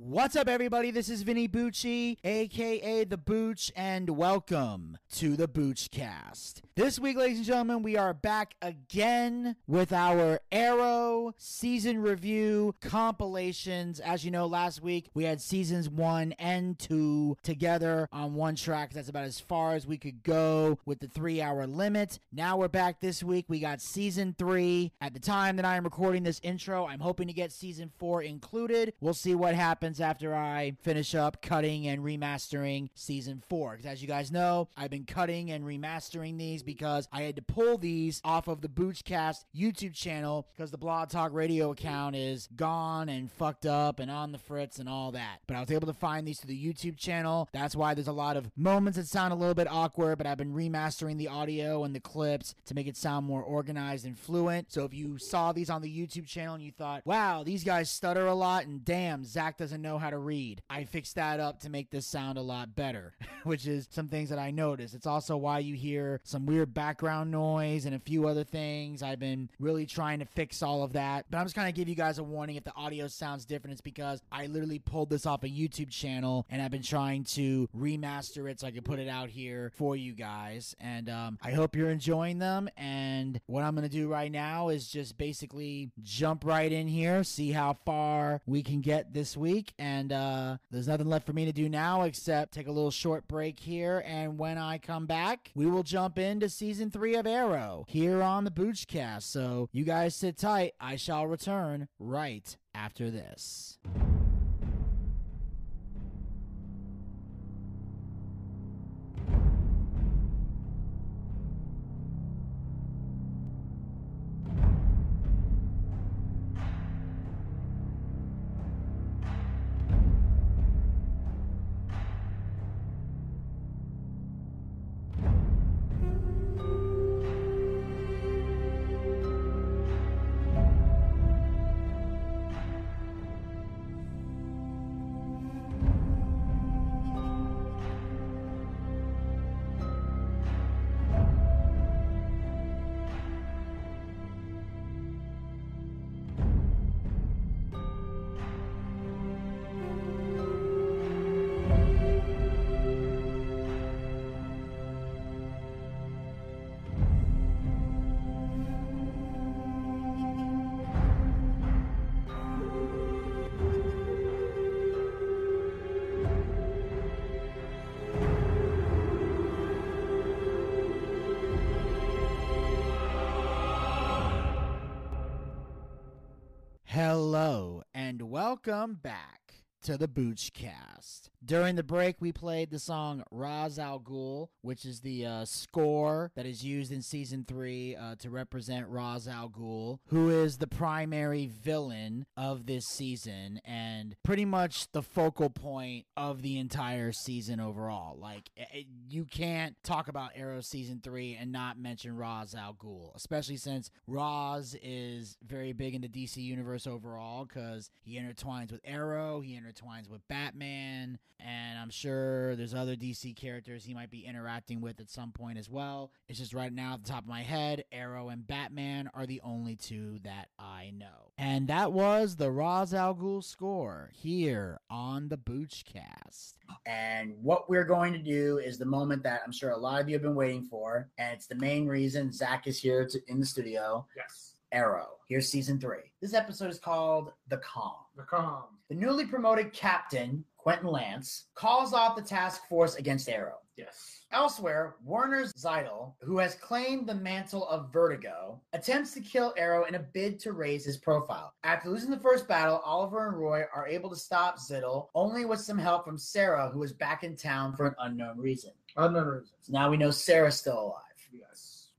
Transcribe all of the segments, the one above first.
What's up, everybody? This is Vinny Bucci, aka The Booch, and welcome to the Boochcast. This week, ladies and gentlemen, we are back again with our Arrow season review compilations. As you know, last week we had seasons one and two together on one track. That's about as far as we could go with the three hour limit. Now we're back this week. We got season three. At the time that I am recording this intro, I'm hoping to get season four included. We'll see what happens after I finish up cutting and remastering season four. Because as you guys know, I've been cutting and remastering these because I had to pull these off of the Boochcast YouTube channel because the Blog Talk Radio account is gone and fucked up and on the fritz and all that. But I was able to find these through the YouTube channel. That's why there's a lot of moments that sound a little bit awkward, but I've been remastering the audio and the clips to make it sound more organized and fluent. So if you saw these on the YouTube channel and you thought, wow, these guys stutter a lot and damn, Zach doesn't know how to read, I fixed that up to make this sound a lot better, which is some things that I noticed. It's also why you hear some weird background noise and a few other things. I've been really trying to fix all of that. But I'm just kind of give you guys a warning if the audio sounds different, it's because I literally pulled this off a YouTube channel and I've been trying to remaster it so I can put it out here for you guys. And um, I hope you're enjoying them. And what I'm going to do right now is just basically jump right in here, see how far we can get this week. And uh, there's nothing left for me to do now except take a little short break here. And when I come back, we will jump into season three of Arrow here on the Boochcast. So you guys sit tight. I shall return right after this. Welcome back to the Boochcast. During the break, we played the song Ra's al Ghul, which is the uh, score that is used in season three uh, to represent Ra's al Ghul, who is the primary villain of this season and pretty much the focal point of the entire season overall. Like, it, you can't talk about Arrow season three and not mention Ra's al Ghul, especially since Ra's is very big in the DC universe overall because he intertwines with Arrow, he intertwines with Batman and I'm sure there's other DC characters he might be interacting with at some point as well. It's just right now, at the top of my head, Arrow and Batman are the only two that I know. And that was the Ra's al Ghul score here on the Boochcast. And what we're going to do is the moment that I'm sure a lot of you have been waiting for, and it's the main reason Zach is here to, in the studio. Yes. Arrow. Here's season three. This episode is called The Calm. The calm. The newly promoted captain, Quentin Lance, calls off the task force against Arrow. Yes. Elsewhere, Warner's Zytle, who has claimed the mantle of Vertigo, attempts to kill Arrow in a bid to raise his profile. After losing the first battle, Oliver and Roy are able to stop Zytle, only with some help from Sarah, who is back in town for an unknown reason. Unknown reasons. So now we know Sarah's still alive.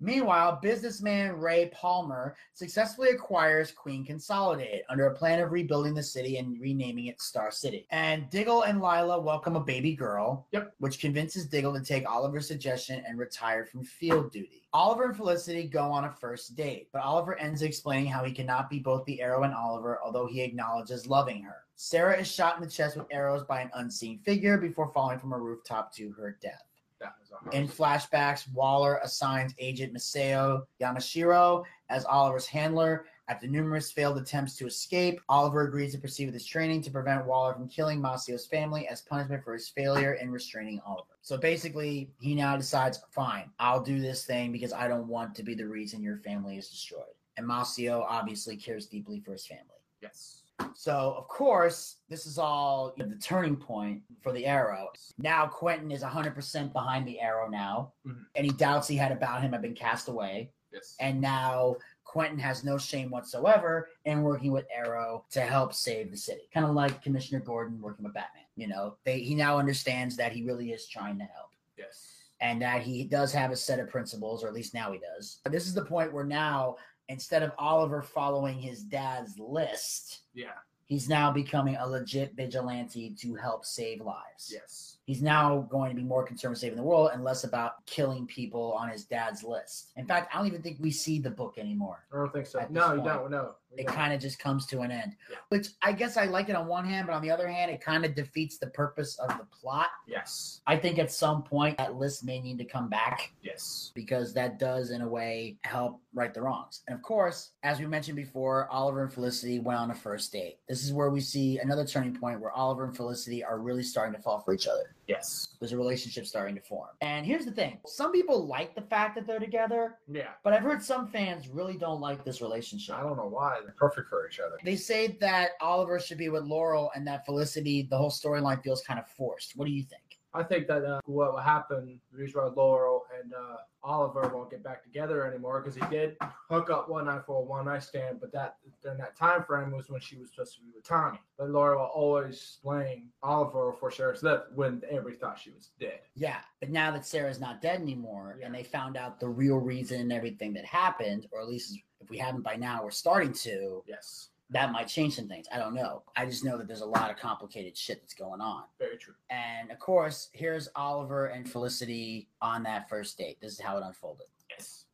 Meanwhile, businessman Ray Palmer successfully acquires Queen Consolidated under a plan of rebuilding the city and renaming it Star City. And Diggle and Lyla welcome a baby girl, Yep. which convinces Diggle to take Oliver's suggestion and retire from field duty. Oliver and Felicity go on a first date, but Oliver ends explaining how he cannot be both the Arrow and Oliver, although he acknowledges loving her. Sarah is shot in the chest with arrows by an unseen figure before falling from a rooftop to her death. That was a In flashbacks, Waller assigns Agent Maseo Yamashiro as Oliver's handler After numerous failed attempts to escape, Oliver agrees to proceed with his training to prevent Waller from killing Maseo's family as punishment for his failure in restraining Oliver. So basically, he now decides, fine, I'll do this thing because I don't want to be the reason your family is destroyed. And Maseo obviously cares deeply for his family. Yes. So, of course, this is all you know, the turning point for the Arrow. Now, Quentin is 100% behind the Arrow now. Mhm. Any doubts he had about him have been cast away. Yes. And now Quentin has no shame whatsoever in working with Arrow to help save the city. Kind of like Commissioner Gordon working with Batman. You know, they, he now understands that he really is trying to help yes. and that he does have a set of principles, or at least now he does. This is the point where now, instead of Oliver following his dad's list, Yeah. he's now becoming a legit vigilante to help save lives. Yes. He's now going to be more concerned with saving the world and less about killing people on his dad's list. In fact, I don't even think we see the book anymore. I don't think so. No, you don't. No. It kind of just comes to an end, Yeah. which I guess I like it on one hand, but on the other hand, it kind of defeats the purpose of the plot. Yes. I think at some point that list may need to come back Yes. because that does, in a way, help right the wrongs. And of course, as we mentioned before, Oliver and Felicity went on a first date. This is where we see another turning point where Oliver and Felicity are really starting to fall for each other. Yes. There's a relationship starting to form. And here's the thing some people like the fact that they're together, Yeah. but I've heard some fans really don't like this relationship. I don't know why they're perfect for each other. They say that Oliver should be with Laurel and that Felicity, the whole storyline feels kind of forced. What do you think? I think that uh, what will happen, why Laurel and uh, Oliver won't get back together anymore because he did hook up one night for a one night stand, but that during that time frame was when she was supposed to be with Tommy. But Laurel will always blame Oliver for Sarah's death when everybody thought she was dead. Yeah, but now that Sarah's not dead anymore and they found out the real reason and everything that happened, or at least if we haven't by now, we're starting to, Yes, that might change some things. I don't know. I just know that there's a lot of complicated shit that's going on. very true. And of course, here's Oliver and Felicity on that first date. This is how it unfolded. Yes.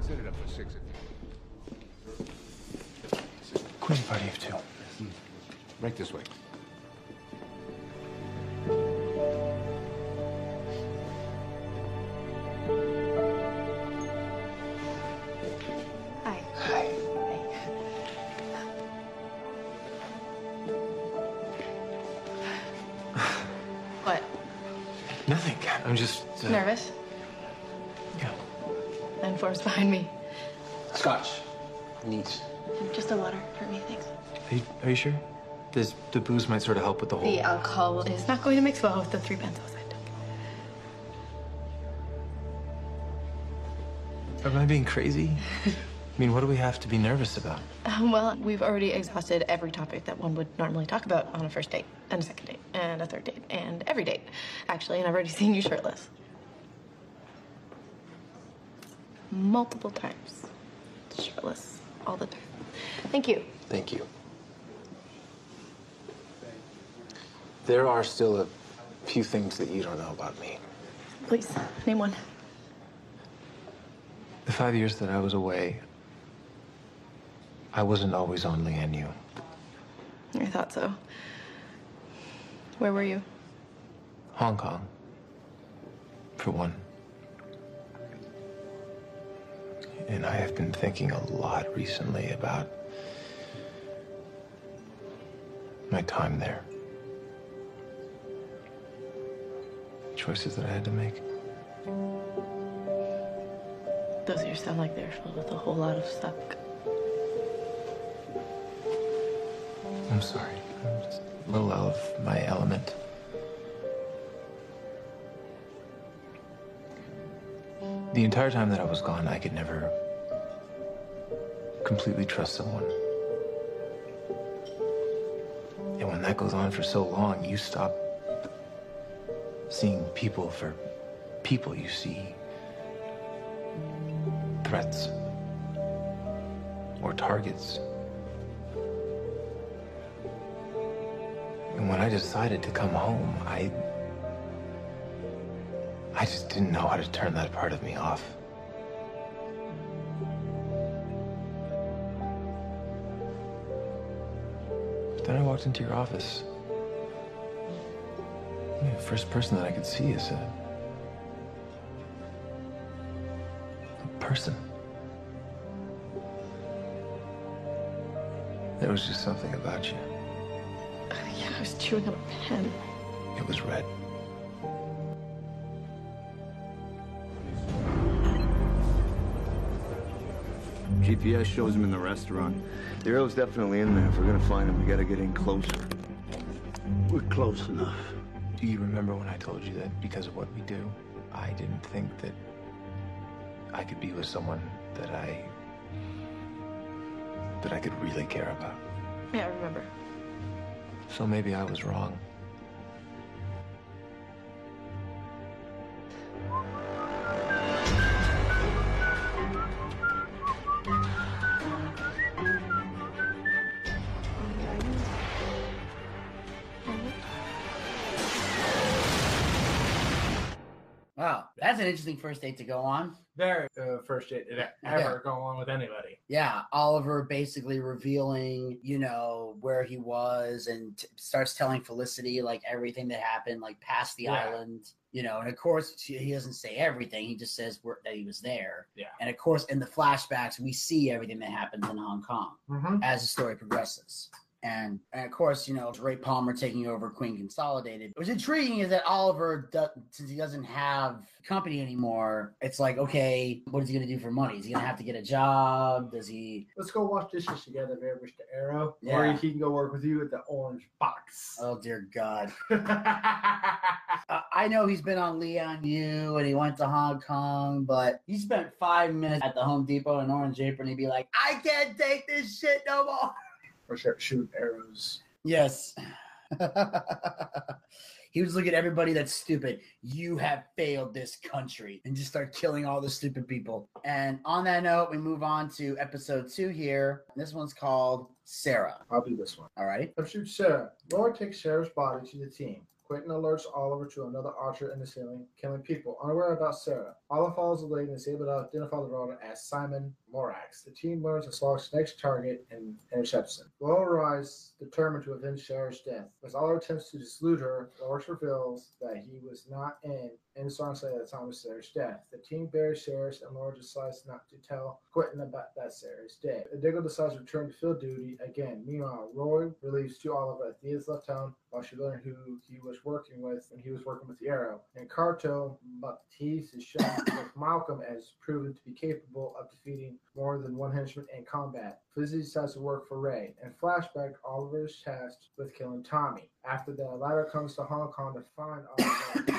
Set it up for six of you. Queen party of two. Mm-hmm. Right this way. I'm just uh, Nervous? Yeah. And Form's behind me. Scotch. Neat. Just a water for me, thanks. Are you, are you sure? This the booze might sort of help with the whole. The alcohol is not going to mix well with the three benzos I took. Am I being crazy? I mean, what do we have to be nervous about? Um, well, we've already exhausted every topic that one would normally talk about on a first date, and a second date, and a third date, and every date, actually, and I've already seen you shirtless. Multiple times. Shirtless. All the time. Thank you. Thank you. There are still a few things that you don't know about me. Please, name one. The five years that I was away, I wasn't always on you. I thought so. Where were you? Hong Kong. For one. And I have been thinking a lot recently about my time there. Choices that I had to make. Those ears sound like they're filled with a whole lot of suck. I'm sorry. I'm just a little out of my element. The entire time that I was gone, I could never completely trust someone. And when that goes on for so long, you stop seeing people for people. You see threats or targets. When I decided to come home, I. I just didn't know how to turn that part of me off. But then I walked into your office. The first person that I could see is a. a person. There was just something about you. Yeah, I was chewing a pen. It was red. GPS shows him in the restaurant. The arrow's definitely in there. If we're gonna find him, we gotta get in closer. We're close enough. Do you remember when I told you that because of what we do, I didn't think that I could be with someone that I that I could really care about? Yeah, I remember. So maybe I was wrong. An interesting first date to go on. Very uh, first date to ever go on with anybody. Yeah, Oliver basically revealing, you know, where he was and t- starts telling Felicity like everything that happened, like past the Yeah. island, you know. And of course, she, he doesn't say everything; he just says where, that he was there. Yeah. And of course, in the flashbacks, we see everything that happens in Hong Kong Mm-hmm. as the story progresses. And, and of course, you know, Ray Palmer taking over Queen Consolidated. What's intriguing is that Oliver, do, since he doesn't have company anymore, it's like, okay, what is he going to do for money? Is he going to have to get a job? Does he? Let's go wash dishes together, there, Mr. Arrow. Yeah. Or he can go work with you at the orange box. Oh dear God! Uh, I know he's been on Lian Yu and he went to Hong Kong, but he spent five minutes at the Home Depot in Orange Apron. He'd be like, "I can't take this shit no more." Or start shooting arrows. Yes. he was looking at everybody that's stupid. You have failed this country and just start killing all the stupid people. And on that note, we move on to episode two here. This one's called Sarah. I'll do this one. All right. Shoot Sarah. Laura takes Sarah's body to the team. Quentin alerts Oliver to another archer in the ceiling, killing people. Unaware about Sarah, Oliver follows the and is able to identify the runner as Simon Morax. The team learns the Slog's next target and intercepts him. Laura arrives, determined to avenge Sarah's death. As Oliver attempts to delude her, Laura reveals that he was not in the song at the time of Sarah's death. The team buries Sarah, and Laura decides not to tell Quentin about that Sarah's dead. Diggle decides to return to field duty again. Meanwhile, Roy relieves to Oliver that Thea's left town while she learned who he was working with when he was working with the Arrow. And Carto Baptiste is with Malcolm has proven to be capable of defeating more than one henchman in combat. Felicity decides to work for Ray. And flashback, Oliver is tasked with killing Tommy. After that, Ladder comes to Hong Kong to find Oliver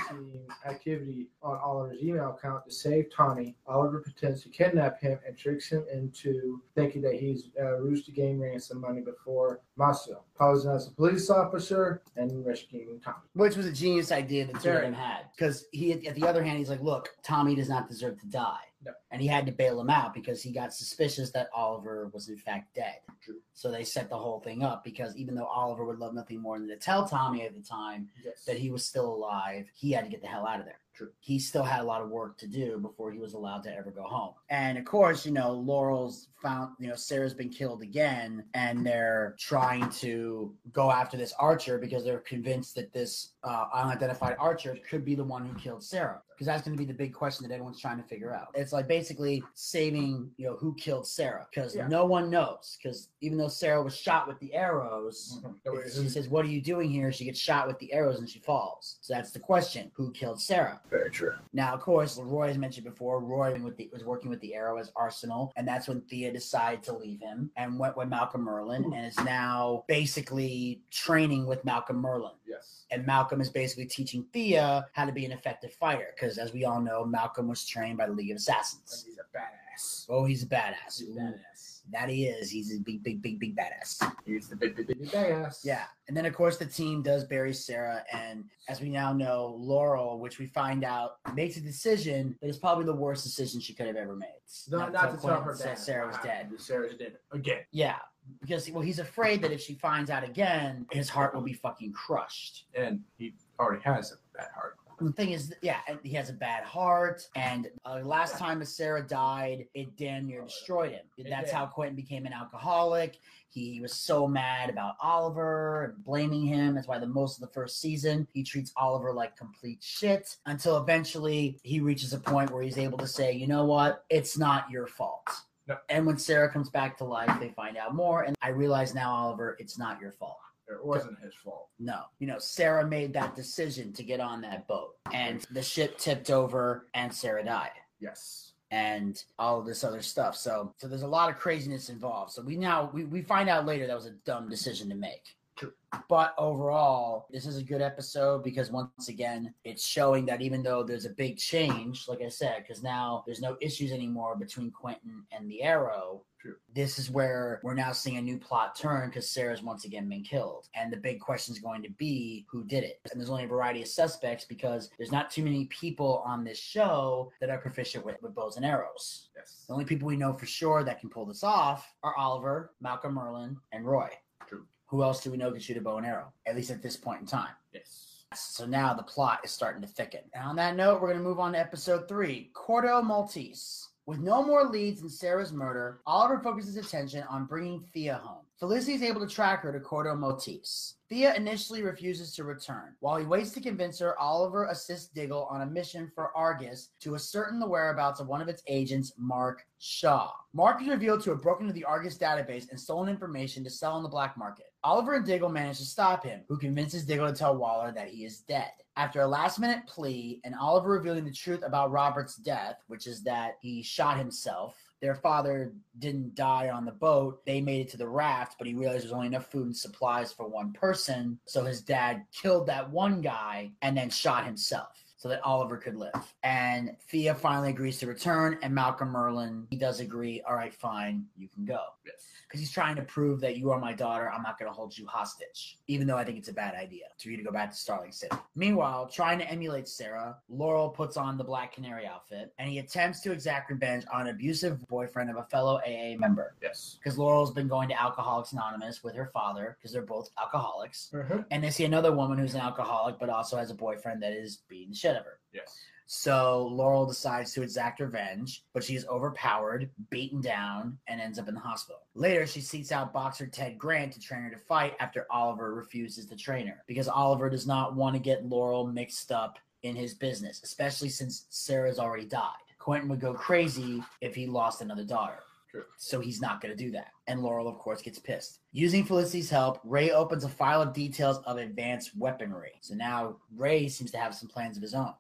activity on Oliver's email account to save Tommy. Oliver pretends to kidnap him and tricks him into thinking that he's uh, ruse to gain ransom money before Maseo, posing as a police officer and rescuing Tommy. Which was a genius idea that of had. Because he, at the other hand, he's like, look, Tommy does not deserve to die. No. And he had to bail him out because he got suspicious that Oliver was in fact dead. True. So they set the whole thing up because even though Oliver would love nothing more than to tell Tommy at the time Yes. that he was still alive, he had to get the hell out of there. True. He still had a lot of work to do before he was allowed to ever go home. And of course, you know, Laurel's found, you know, Sarah's been killed again, and they're trying to go after this archer because they're convinced that this uh, unidentified archer could be the one who killed Sarah. Because that's going to be the big question that everyone's trying to figure out. It's like basically saving, you know, who killed Sarah because Yeah. no one knows. Because even though Sarah was shot with the arrows, Mhm. It- she says, "What are you doing here?" She gets shot with the arrows and she falls. So that's the question: Who killed Sarah? Very true. Now, of course, Roy has mentioned before. Roy with the, was working with the Arrow as Arsenal, and that's when Thea decided to leave him and went with Malcolm Merlin, and is now basically training with Malcolm Merlin. Yes. And Malcolm is basically teaching Thea how to be an effective fighter, because as we all know, Malcolm was trained by the League of Assassins. he's a badass. Oh, he's a badass. He's a Ooh, badass. That he is. He's a big, big, big, big badass. He's the big, big, big, big badass. Yeah. And then, of course, the team does bury Sarah. And as we now know, Laurel, which we find out, makes a decision that is probably the worst decision she could have ever made. Not, not to tell her dad. Sarah was dead. Sarah's dead again. Yeah. Because, well, he's afraid that if she finds out again, his heart will be fucking crushed. And he already has a bad heart. The thing is, yeah, he has a bad heart. And uh, last time Sarah died, it damn near destroyed him. That's how Quentin became an alcoholic. He was so mad about Oliver and blaming him. That's why the most of the first season he treats Oliver like complete shit until eventually he reaches a point where he's able to say, you know what? It's not your fault. No. And when Sarah comes back to life, they find out more. And I realize now, Oliver, it's not your fault. It wasn't his fault. No, you know, Sarah made that decision to get on that boat, and the ship tipped over, and Sarah died, Yes. and all of this other stuff. So, so there's a lot of craziness involved. So we now we, we find out later that was a dumb decision to make. True. But overall, this is a good episode because once again, it's showing that even though there's a big change, like I said, because now there's no issues anymore between Quentin and the Arrow. True. This is where we're now seeing a new plot turn because Sarah's once again been killed. And the big question is going to be who did it. And there's only a variety of suspects because there's not too many people on this show that are proficient with, with bows and arrows. Yes. The only people we know for sure that can pull this off are Oliver, Malcolm Merlin, and Roy. True. Who else do we know can shoot a bow and arrow? At least at this point in time. Yes. So now the plot is starting to thicken. And on that note, we're going to move on to episode three Corto Maltese. With no more leads in Sarah's murder, Oliver focuses attention on bringing Thea home. Felicity is able to track her to Corto Maltese. Thea initially refuses to return. While he waits to convince her, Oliver assists Diggle on a mission for Argus to ascertain the whereabouts of one of its agents, Mark Shaw. Mark is revealed to have broken into the Argus database and stolen information to sell on the black market. Oliver and Diggle manage to stop him, who convinces Diggle to tell Waller that he is dead. After a last minute plea and Oliver revealing the truth about Robert's death, which is that he shot himself, their father didn't die on the boat. They made it to the raft, but he realized there's only enough food and supplies for one person. So his dad killed that one guy and then shot himself so that Oliver could live. And Thea finally agrees to return, and Malcolm Merlin, he does agree, all right, fine, you can go. Yes. Because he's trying to prove that you are my daughter, I'm not going to hold you hostage, even though I think it's a bad idea for you to go back to Starling City. Meanwhile, trying to emulate Sarah, Laurel puts on the Black Canary outfit, and he attempts to exact revenge on an abusive boyfriend of a fellow AA member. Yes. Because Laurel's been going to Alcoholics Anonymous with her father, because they're both alcoholics. Mm-hmm. And they see another woman who's an alcoholic, but also has a boyfriend that is beating the shit out of her. Yes. So Laurel decides to exact revenge, but she is overpowered, beaten down, and ends up in the hospital. Later, she seeks out boxer Ted Grant to train her to fight after Oliver refuses to train her because Oliver does not want to get Laurel mixed up in his business, especially since Sarah's already died. Quentin would go crazy if he lost another daughter. True. So he's not going to do that. And Laurel, of course, gets pissed. Using Felicity's help, Ray opens a file of details of advanced weaponry. So now Ray seems to have some plans of his own.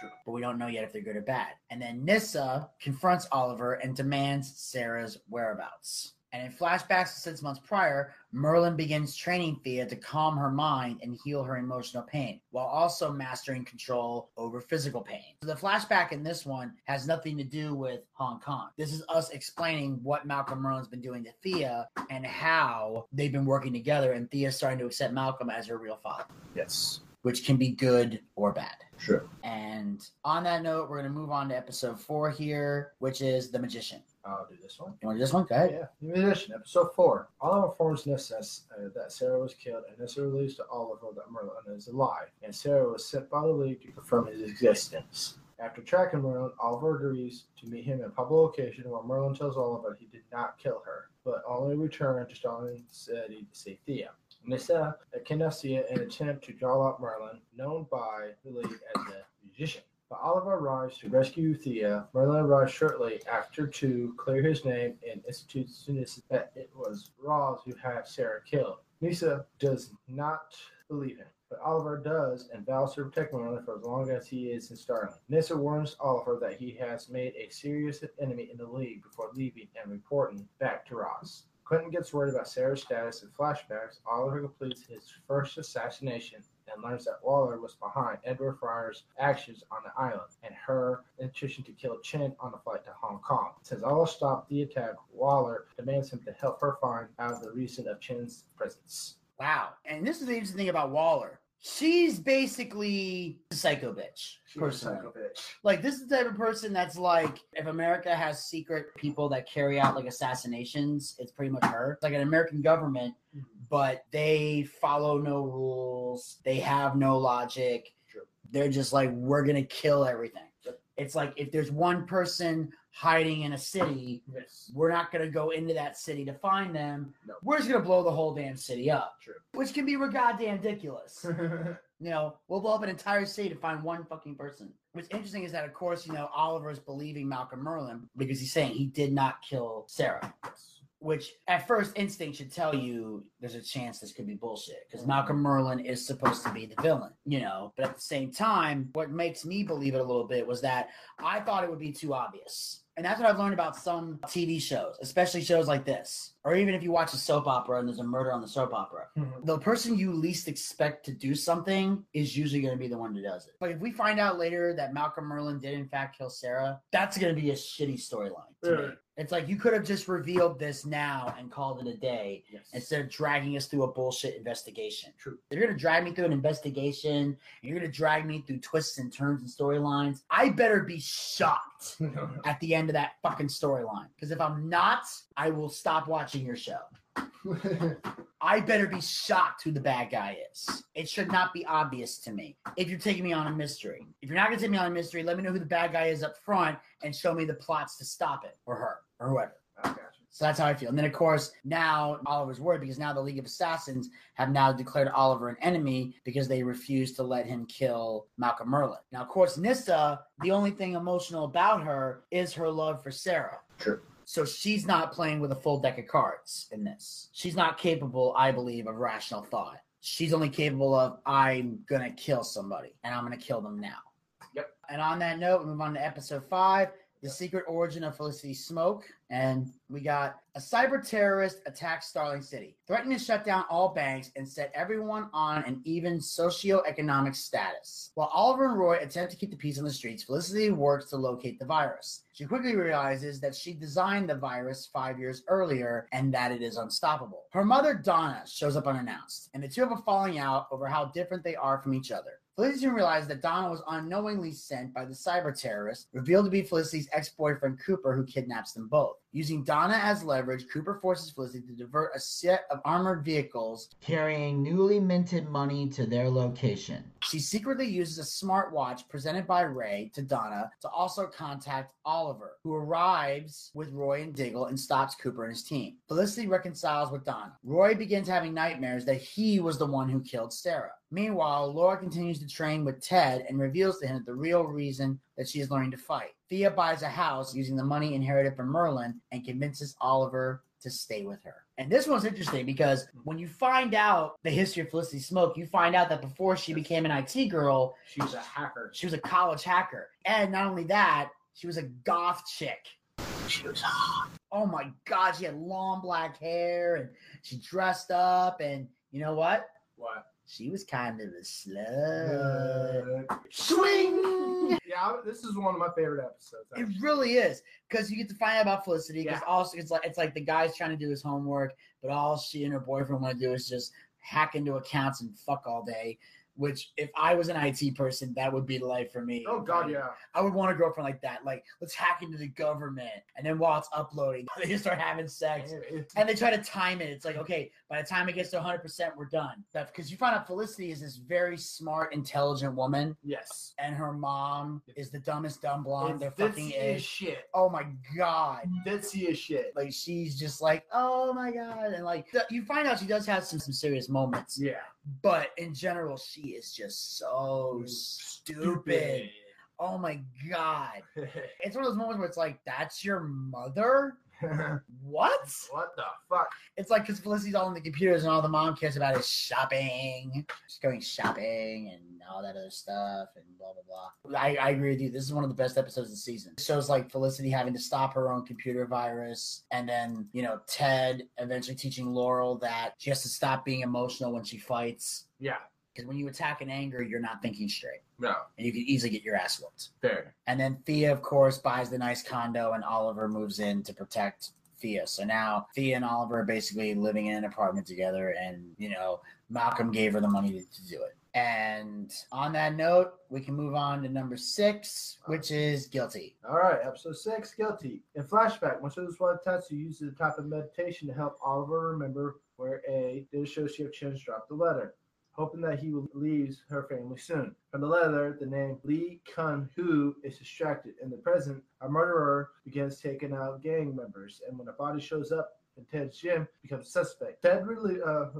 True. But we don't know yet if they're good or bad. And then Nissa confronts Oliver and demands Sarah's whereabouts. And in flashbacks to six months prior, Merlin begins training Thea to calm her mind and heal her emotional pain, while also mastering control over physical pain. So the flashback in this one has nothing to do with Hong Kong. This is us explaining what Malcolm Merlin's been doing to Thea and how they've been working together, and Thea's starting to accept Malcolm as her real father, Yes. which can be good or bad. True. And on that note, we're going to move on to episode four here, which is The Magician. I'll do this one. You want to do this one? Go ahead. Yeah, the musician, episode four. Oliver informs Nissa uh, that Sarah was killed, and Nissa relieves to Oliver that Merlin is alive, and Sarah was sent by the League to confirm his existence. After tracking Merlin, Oliver agrees to meet him at a public location where Merlin tells Oliver he did not kill her, but only returned to Starling City to save Thea. Nissa Thea in an attempt to draw out Merlin, known by the League as the musician. But Oliver arrives to rescue Thea. Merlin arrives shortly after to clear his name and institutes to Nissa that it was Ra's who had Sarah killed. Nissa does not believe him, but Oliver does and vows to protect Merlin for as long as he is in Starling. Nissa warns Oliver that he has made a serious enemy in the League before leaving and reporting back to Ra's. Quentin gets worried about Sarah's status in flashbacks. Oliver completes his first assassination and learns that Waller was behind Edward Fyers's actions on the island and her intention to kill Chen on the flight to Hong Kong. Since all stopped the attack, Waller demands him to help her find out the reason of Chen's presence. Wow. And this is the interesting thing about Waller. She's basically a psycho bitch. She's a personally. psycho bitch. Like this is the type of person that's like, if America has secret people that carry out like assassinations, it's pretty much her. It's like an American government, Mhm. But they follow no rules. They have no logic. True. They're just like, we're gonna kill everything. It's like if there's one person hiding in a city. Yes. We're not going to go into that city to find them. No. We're just going to blow the whole damn city up, True. which can be goddamn ridiculous. You know, we'll blow up an entire city to find one fucking person. What's interesting is that, of course, you know, Oliver is believing Malcolm Merlin because he's saying he did not kill Sarah, which at first instinct should tell you there's a chance this could be bullshit because Malcolm Merlin is supposed to be the villain, you know. But at the same time, what makes me believe it a little bit was that I thought it would be too obvious. And that's what I've learned about some TV shows, especially shows like this. Or even if you watch a soap opera and there's a murder on the soap opera, mm-hmm. the person you least expect to do something is usually going to be the one who does it. But if we find out later that Malcolm Merlin did in fact kill Sarah, that's going to be a shitty storyline to me. Right. It's like you could have just revealed this now and called it a day yes. instead of dragging us through a bullshit investigation. True. If you're gonna drag me through an investigation, and you're gonna drag me through twists and turns and storylines, I better be shocked at the end of that fucking storyline. Because if I'm not, I will stop watching your show. I better be shocked who the bad guy is. It should not be obvious to me. If you're taking me on a mystery, if you're not gonna take me on a mystery, let me know who the bad guy is up front and show me the plots to stop it, or her, or whoever. Oh, Got you. So that's how I feel. And then, of course, now Oliver's worried because now the League of Assassins have now declared Oliver an enemy because they refuse to let him kill Malcolm Merlin. Now, of course, Nissa, the only thing emotional about her is her love for Sarah. True. So she's not playing with a full deck of cards in this. She's not capable, I believe, of rational thought. She's only capable of, I'm going to kill somebody and I'm going to kill them now. Yep. And on that note, we move on to episode five the secret origin of Felicity Smoak. And we got a cyber terrorist attacks Starling City, threatening to shut down all banks and set everyone on an even socioeconomic status. While Oliver and Roy attempt to keep the peace on the streets, Felicity works to locate the virus. She quickly realizes that she designed the virus five years earlier and that it is unstoppable. Her mother, Donna, shows up unannounced, and the two have a falling out over how different they are from each other. Felicity soon realizes that Donna was unknowingly sent by the cyber terrorist, revealed to be Felicity's ex boyfriend Cooper, who kidnaps them both. Using Donna as leverage, Cooper forces Felicity to divert a set of armored vehicles carrying newly minted money to their location. She secretly uses a smartwatch presented by Ray to Donna to also contact Oliver, who arrives with Roy and Diggle and stops Cooper and his team. Felicity reconciles with Donna. Roy begins having nightmares that he was the one who killed Sarah. Meanwhile, Laura continues to train with Ted and reveals to him the real reason that she is learning to fight. Thea buys a house using the money inherited from Merlin and convinces Oliver to stay with her. And this one's interesting because when you find out the history of Felicity Smoak, you find out that before she became an IT girl, She was a hacker. she was a college hacker. And not only that, she was a goth chick. She was hot. Oh my God, she had long black hair and she dressed up. And you know what? What? She was kind of a slut. Uh, Swing! yeah, this is one of my favorite episodes. It really is because you get to find out about Felicity. Because Yeah. also it's like it's like the guy's trying to do his homework, but all she and her boyfriend want to do is just hack into accounts and fuck all day. Which, if I was an IT person, that would be the life for me. Oh God, Like, yeah. I would want a girlfriend like that. Like, let's hack into the government, and then while it's uploading, they just start having sex. And they try to time it. It's like, okay, by the time it gets to 100%, we're done. Because you find out Felicity is this very smart, intelligent woman, yes. and her mom is the dumbest dumb blonde there It's fucking ditzy as is. shit. Oh my god. Ditzy as shit. Like she's just like, oh my god, and like th- you find out she does have some some serious moments, Yeah. But in general, she is just so stupid. Oh my god, it's one of those moments where it's like, that's your mother. What? what the fuck? It's like because Felicity's all on the computers and all the mom cares about is shopping. She's going shopping and all that other stuff and blah blah blah. I, I agree with you. This is one of the best episodes of the season. It shows like Felicity having to stop her own computer virus, and then you know Ted eventually teaching Laurel that she has to stop being emotional when she fights. Yeah. Because when you attack in anger, you're not thinking straight, No. and you can easily get your ass whooped. Fair. And then Thea, of course, buys the nice condo, and Oliver moves in to protect Thea. So now Thea and Oliver are basically living in an apartment together, and you know Malcolm gave her the money to, to do it. And on that note, we can move on to number six, which is guilty. All right, episode six, guilty. In flashback, once it was one Tatsu used the type of meditation to help Oliver remember where A did show she have chance dropped the letter. Hoping that he will leave her family soon. From the letter, the name Lee Kun Hu is distracted. In the present, a murderer begins taking out gang members, and when a body shows up in Ted's gym, becomes suspect. Ted rele- uh,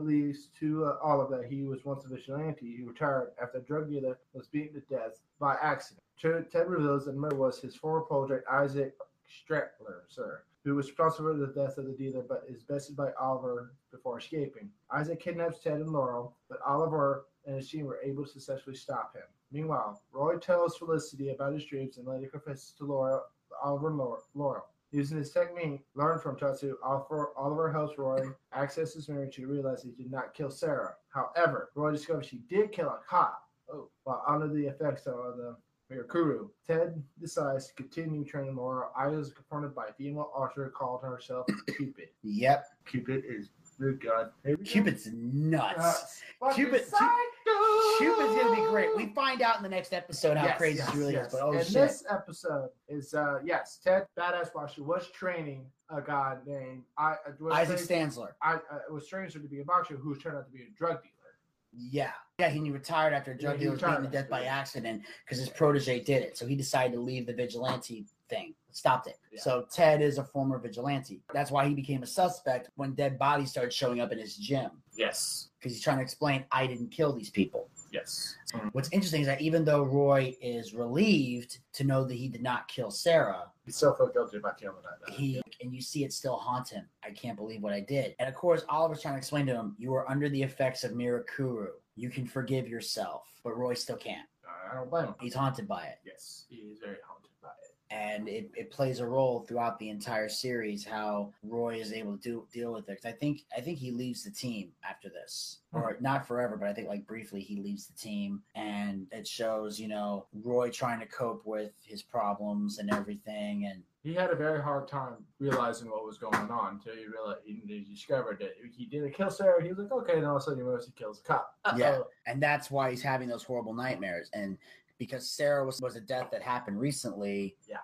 to uh, Olive that he was once a vigilante. He retired after a drug dealer was beaten to death by accident. Ted Ted reveals that the murder was his former project, Isaac Stratler, sir, who was responsible for the death of the dealer but is bested by Oliver before escaping. Isaac kidnaps Ted and Laurel, but Oliver and his team were able to successfully stop him. Meanwhile, Roy tells Felicity about his dreams and later confesses to Laurel, Oliver and Laurel. Laurel. Using this technique learned from Tatsu, Oliver, Oliver helps Roy access his memory to realize he did not kill Sarah. However, Roy discovers he did kill a cop oh, while under the effects of the Mirakuru. Ted decides to continue training Laura. Ida is confronted by a female archer called herself Cupid. Yep. Cupid is good god. Here go. Cupid's nuts. Uh, Cupid- Cupid's gonna be great. We find out in the next episode how Yes, crazy yes, she really yes. is. But oh and shit. this episode is uh yes, Ted Badass Washer was training a guy named I uh, was Isaac trained- Stanzler. I uh, was trained to be a boxer who turned out to be a drug dealer. Yeah. Yeah, he retired after a drug Yeah, dealer was beaten to death by accident because his protege did it. So he decided to leave the vigilante thing. Stopped it. Yeah. So Ted is a former vigilante. That's why he became a suspect when dead bodies started showing up in his gym. Yes. Because he's trying to explain, I didn't kill these people. Yes. Mm-hmm. What's interesting is that even though Roy is relieved to know that he did not kill Sarah, He still felt guilty about killing that. guy. he and you see it still haunt him. I can't believe what I did. And of course, Oliver's trying to explain to him, you are under the effects of Mirakuru. You can forgive yourself, but Roy still can't. I don't blame him. He's haunted by it. Yes, he is very haunted by it. And it, it plays a role throughout the entire series how Roy is able to do, deal with it. 'Cause I think I think he leaves the team after this, hmm. or not forever, but I think like briefly he leaves the team, and it shows you know Roy trying to cope with his problems and everything, and He had a very hard time realizing what was going on until he realized he, discovered that he didn't kill Sarah. He was like, okay, and all of a sudden he realizes he kills a cop. Yeah. Uh-oh. and that's why he's having those horrible nightmares and because sarah was, was a death that happened recently Yeah.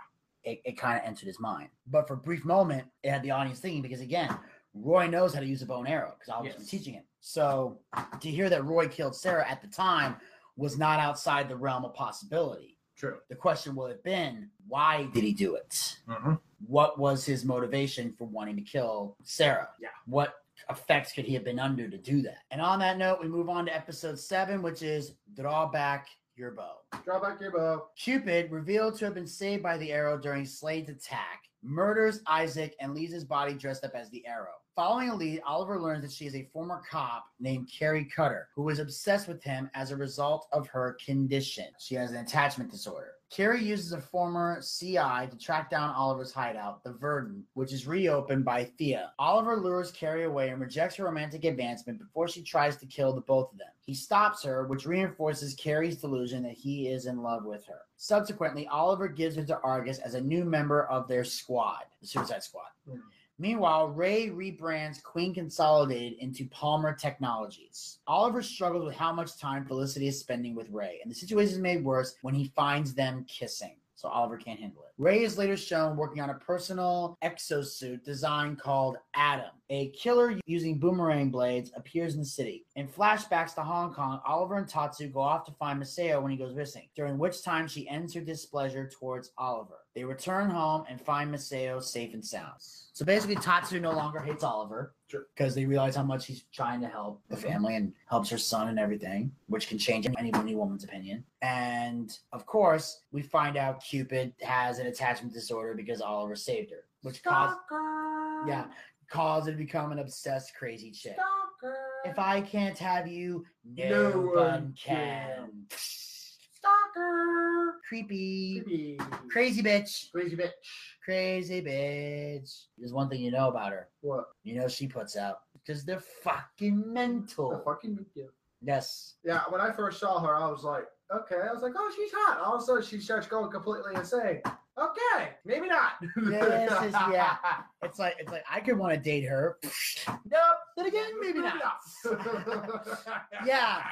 it, it kind of entered his mind but for a brief moment it had the audience thinking because again roy knows how to use a bow and arrow because i've been Yes. teaching him so to hear that roy killed sarah at the time was not outside the realm of possibility True. the question would have been why did he do it Mm-hmm. what was his motivation for wanting to kill Sarah? Yeah. What effects could he have been under to do that? And on that note, we move on to episode seven, which is Draw Back Your Bow. Draw back your bow. Cupid, revealed to have been saved by the arrow during Slade's attack, murders Isaac and leaves his body dressed up as the arrow. Following a lead, Oliver learns that she is a former cop named Carrie Cutter, who is obsessed with him as a result of her condition. She has an attachment disorder. Carrie uses a former CI to track down Oliver's hideout, the Verdant, which is reopened by Thea. Oliver lures Carrie away and rejects her romantic advancement before she tries to kill the both of them. He stops her, which reinforces Carrie's delusion that he is in love with her. Subsequently, Oliver gives her to Argus as a new member of their squad, the Suicide Squad. Hmm. Meanwhile, Ray rebrands Queen Consolidated into Palmer Technologies. Oliver struggles with how much time Felicity is spending with Ray, and the situation is made worse when he finds them kissing. So Oliver can't handle it. Ray is later shown working on a personal exosuit design called Adam. A killer using boomerang blades appears in the city. In flashbacks to Hong Kong, Oliver and Tatsu go off to find Maseo when he goes missing, during which time she ends her displeasure towards Oliver. They return home and find Maseo safe and sound. So basically, Tatsu no longer hates Oliver Sure. because they realize how much he's trying to help the family and helps her son and everything, which can change any any woman's opinion. And of course, we find out Cupid has an attachment disorder because Oliver saved her, which caused yeah caused her to become an obsessed, crazy chick. Stalker. If I can't have you, no, No one one can. Stalker. Creepy, Creepy. crazy bitch, Crazy bitch. crazy bitch. There's one thing you know about her. What? You know she puts out because they're fucking mental. The fucking deal. Yes. Yeah, when I first saw her, I was like, okay. I was like, oh, she's hot. All of a sudden, she starts going completely insane. Okay, maybe not. This is- yeah. It's like it's like I could want to date her. Nope. Then again, maybe not. Yeah.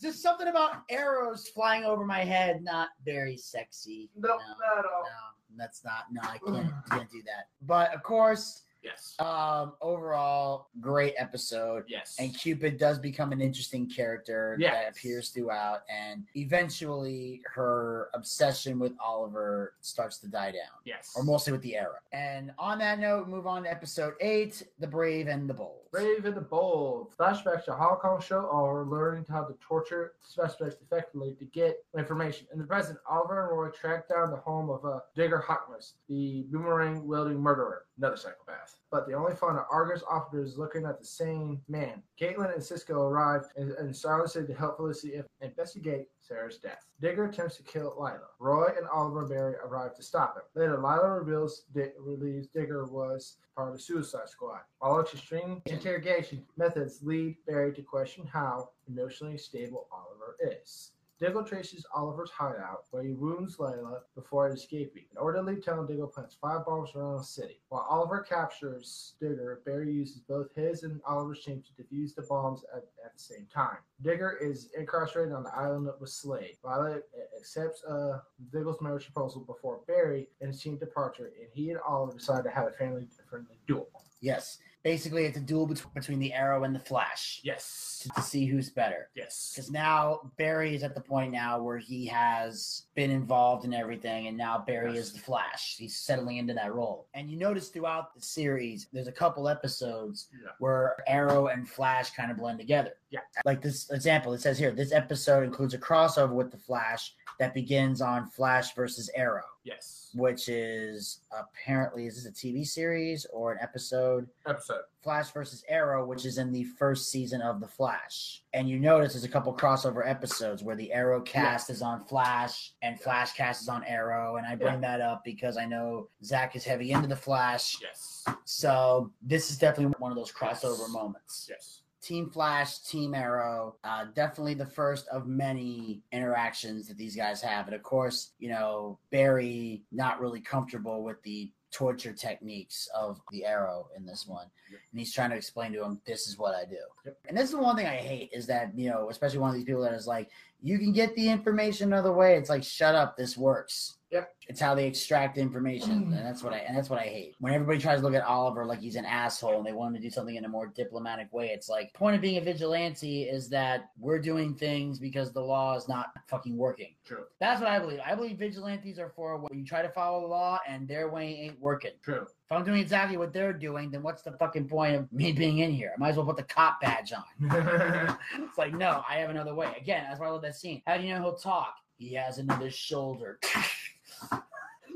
Just something about arrows flying over my head, not very sexy. Nope, not at all. No, that's not. No, I can't, can't do that. But of course, Yes. Um, overall, great episode. yes. And Cupid does become an interesting character that appears throughout, and eventually her obsession with Oliver starts to die down, yes. or mostly with the arrow. And on that note, move on to episode eight: The Brave and the Bold. Brave and the Bold. Flashbacks to Hong Kong show Oliver learning how to torture suspects effectively to get information. In the present, Oliver and Roy track down the home of a Digger Harkness, the boomerang wielding murderer, another psychopath. But they only find an Argus officers looking at the same man. Caitlin and Cisco arrive and, and City to help Felicity investigate Sarah's death. Digger attempts to kill Lyla. Roy and Oliver Barry arrive to stop him. Later, Lyla reveals Di- relieves Digger was part of the Suicide Squad. Oliver's extreme interrogation methods lead Barry to question how emotionally stable Oliver is. Diggle traces Oliver's hideout, where he wounds Lyla before escaping. An orderly telling Diggle plants five bombs around the city. While Oliver captures Digger, Barry uses both his and Oliver's team to defuse the bombs at, at the same time. Digger is incarcerated on the island with Slade. Violet accepts uh, Diggle's marriage proposal before Barry and his team departure, and he and Oliver decide to have a family-friendly duel. Yes, basically, it's a duel bet- between the Arrow and the Flash Yes. to, to see who's better. Yes. Because now Barry is at the point now where he has been involved in everything, and now Barry Yes. is the Flash. He's settling into that role. And you notice throughout the series, there's a couple episodes Yeah. where Arrow and Flash kind of blend together. Yeah. Like this example, it says here this episode includes a crossover with the Flash that begins on Flash versus Arrow, Yes. which is apparently is this a TV series or an episode? Episode. Flash versus Arrow, which is in the first season of The Flash. And you notice there's a couple crossover episodes where the Arrow cast is on Flash and Flash cast is on Arrow. And I bring that up because I know Zach is heavy into The Flash. Yes. So this is definitely one of those crossover Yes. moments. Yes. Team Flash, Team Arrow, uh, definitely the first of many interactions that these guys have. And of course, you know, Barry not really comfortable with the torture techniques of the Arrow in this one. Yep. And he's trying to explain to him, this is what I do. Yep. And this is the one thing I hate is that, you know, especially one of these people that is like, you can get the information another way. It's like, shut up, this works. Yep. It's how they extract information, mm. and that's what I and that's what I hate. When everybody tries to look at Oliver like he's an asshole and they want him to do something in a more diplomatic way, it's like point of being a vigilante is that we're doing things because the law is not fucking working. True. That's what I believe. I believe vigilantes are for when you try to follow the law and their way ain't working. True. If I'm doing exactly what they're doing, then what's the fucking point of me being in here? I might as well put the cop badge on. It's like, no, I have another way. Again, that's why I love that scene. How do you know he'll talk? He has another shoulder.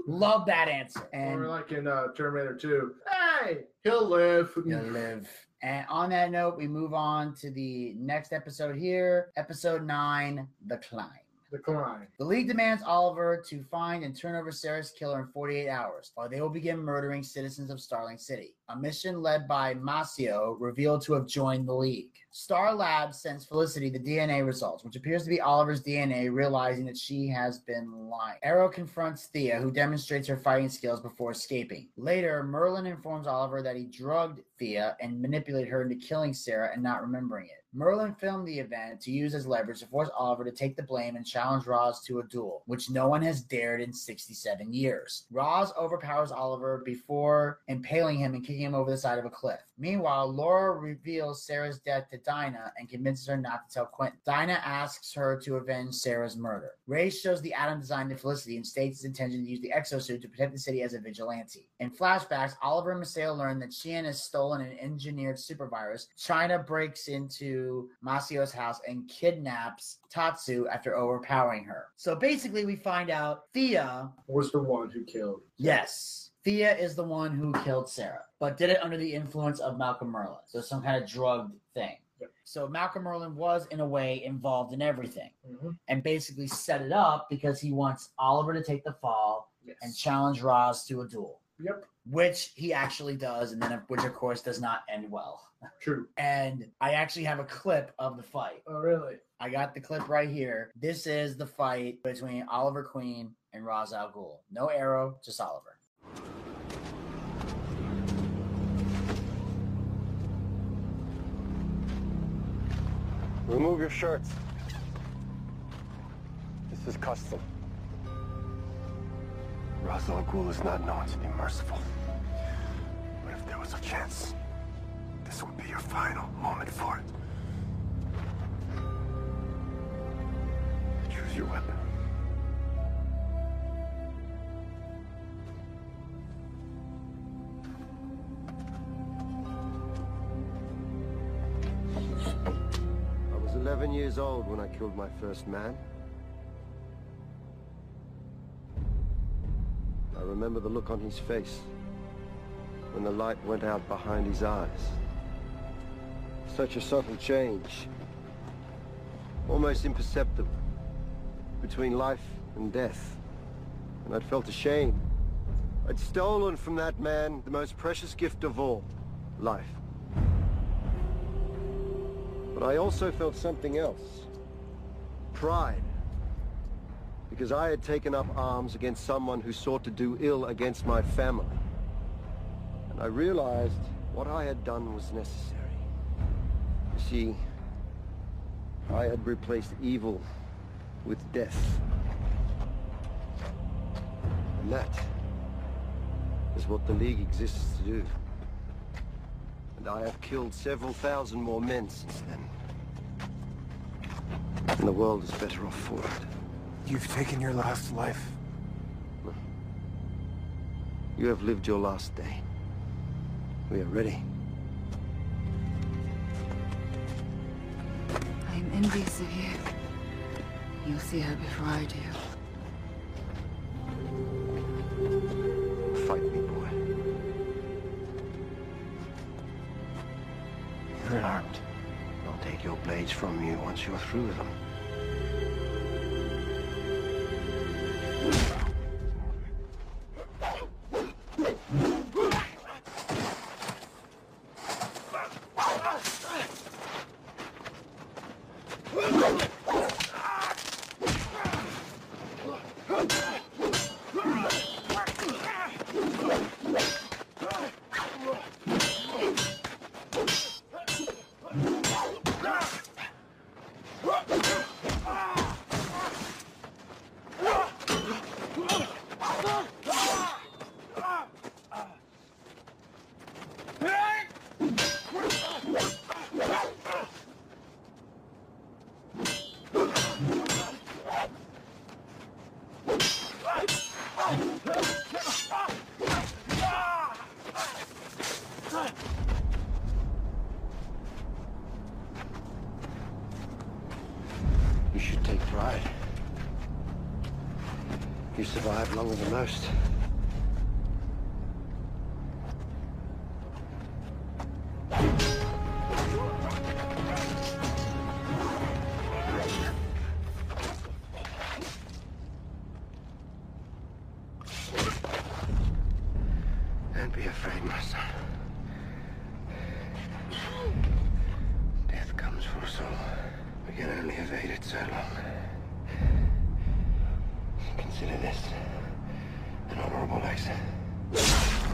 love that answer. And or like in uh, Terminator 2. Hey, he'll live. He'll live. And on that note, we move on to the next episode here. Episode nine, The Climb. The climb. The League demands Oliver to find and turn over Sarah's killer in 48 hours, or they will begin murdering citizens of Starling City. A mission led by Maseo revealed to have joined the League. Star Labs sends Felicity the DNA results, which appears to be Oliver's DNA, realizing that she has been lying. Arrow confronts Thea, who demonstrates her fighting skills before escaping. Later, Merlyn informs Oliver that he drugged Thea and manipulated her into killing Sarah and not remembering it. Merlyn filmed the event to use as leverage to force Oliver to take the blame and challenge Ra's to a duel, which no one has dared in 67 years. Ra's overpowers Oliver before impaling him and kicking him over the side of a cliff. Meanwhile, Laurel reveals Sarah's death to Dinah and convinces her not to tell Quentin. Dinah asks her to avenge Sarah's murder. Ray shows the atom design to Felicity and states his intention to use the exosuit to protect the city as a vigilante. In flashbacks, Oliver and Maseo learn that Sheehan has stolen an engineered supervirus. China breaks into Maseo's house and kidnaps Tatsu after overpowering her. So basically, we find out Thea, Was the one who killed. yes, Thea is the one who killed Sarah, but did it under the influence of Malcolm Merlyn. So some kind of drugged thing. Yep. So Malcolm Merlyn was, in a way, involved in everything Mm-hmm. and basically set it up because he wants Oliver to take the fall Yes. and challenge Ra's to a duel, Yep. which he actually does, and then which of course does not end well. True. And I actually have a clip of the fight. Oh, really? I got the clip right here. This is the fight between Oliver Queen and Ra's al Ghul. No arrow, just Oliver. Remove your shirts. This is custom. Ra's al Ghul is not known to be merciful. But if there was was a chance. This would be your final moment for it. Choose your weapon. Years old when I killed my first man. I remember the look on his face when the light went out behind his eyes. Such a subtle change. Almost imperceptible. Between life and death. And I'd felt ashamed. I'd stolen from that man the most precious gift of all. Life. But I also felt something else. Pride. Because I had taken up arms against someone who sought to do ill against my family. And I realized what I had done was necessary. You see, I had replaced evil with death. And that is what the League exists to do. And I have killed several thousand more men since then. And the world is better off for it. You've taken your last life. You have lived your last day. We are ready. I'm envious of you. You'll see her before I do. Once you're through with them. You should take pride. You survived longer than most. Don't be afraid, my son. Death comes for us all. We can only evade it so long. Consider this an honorable exit.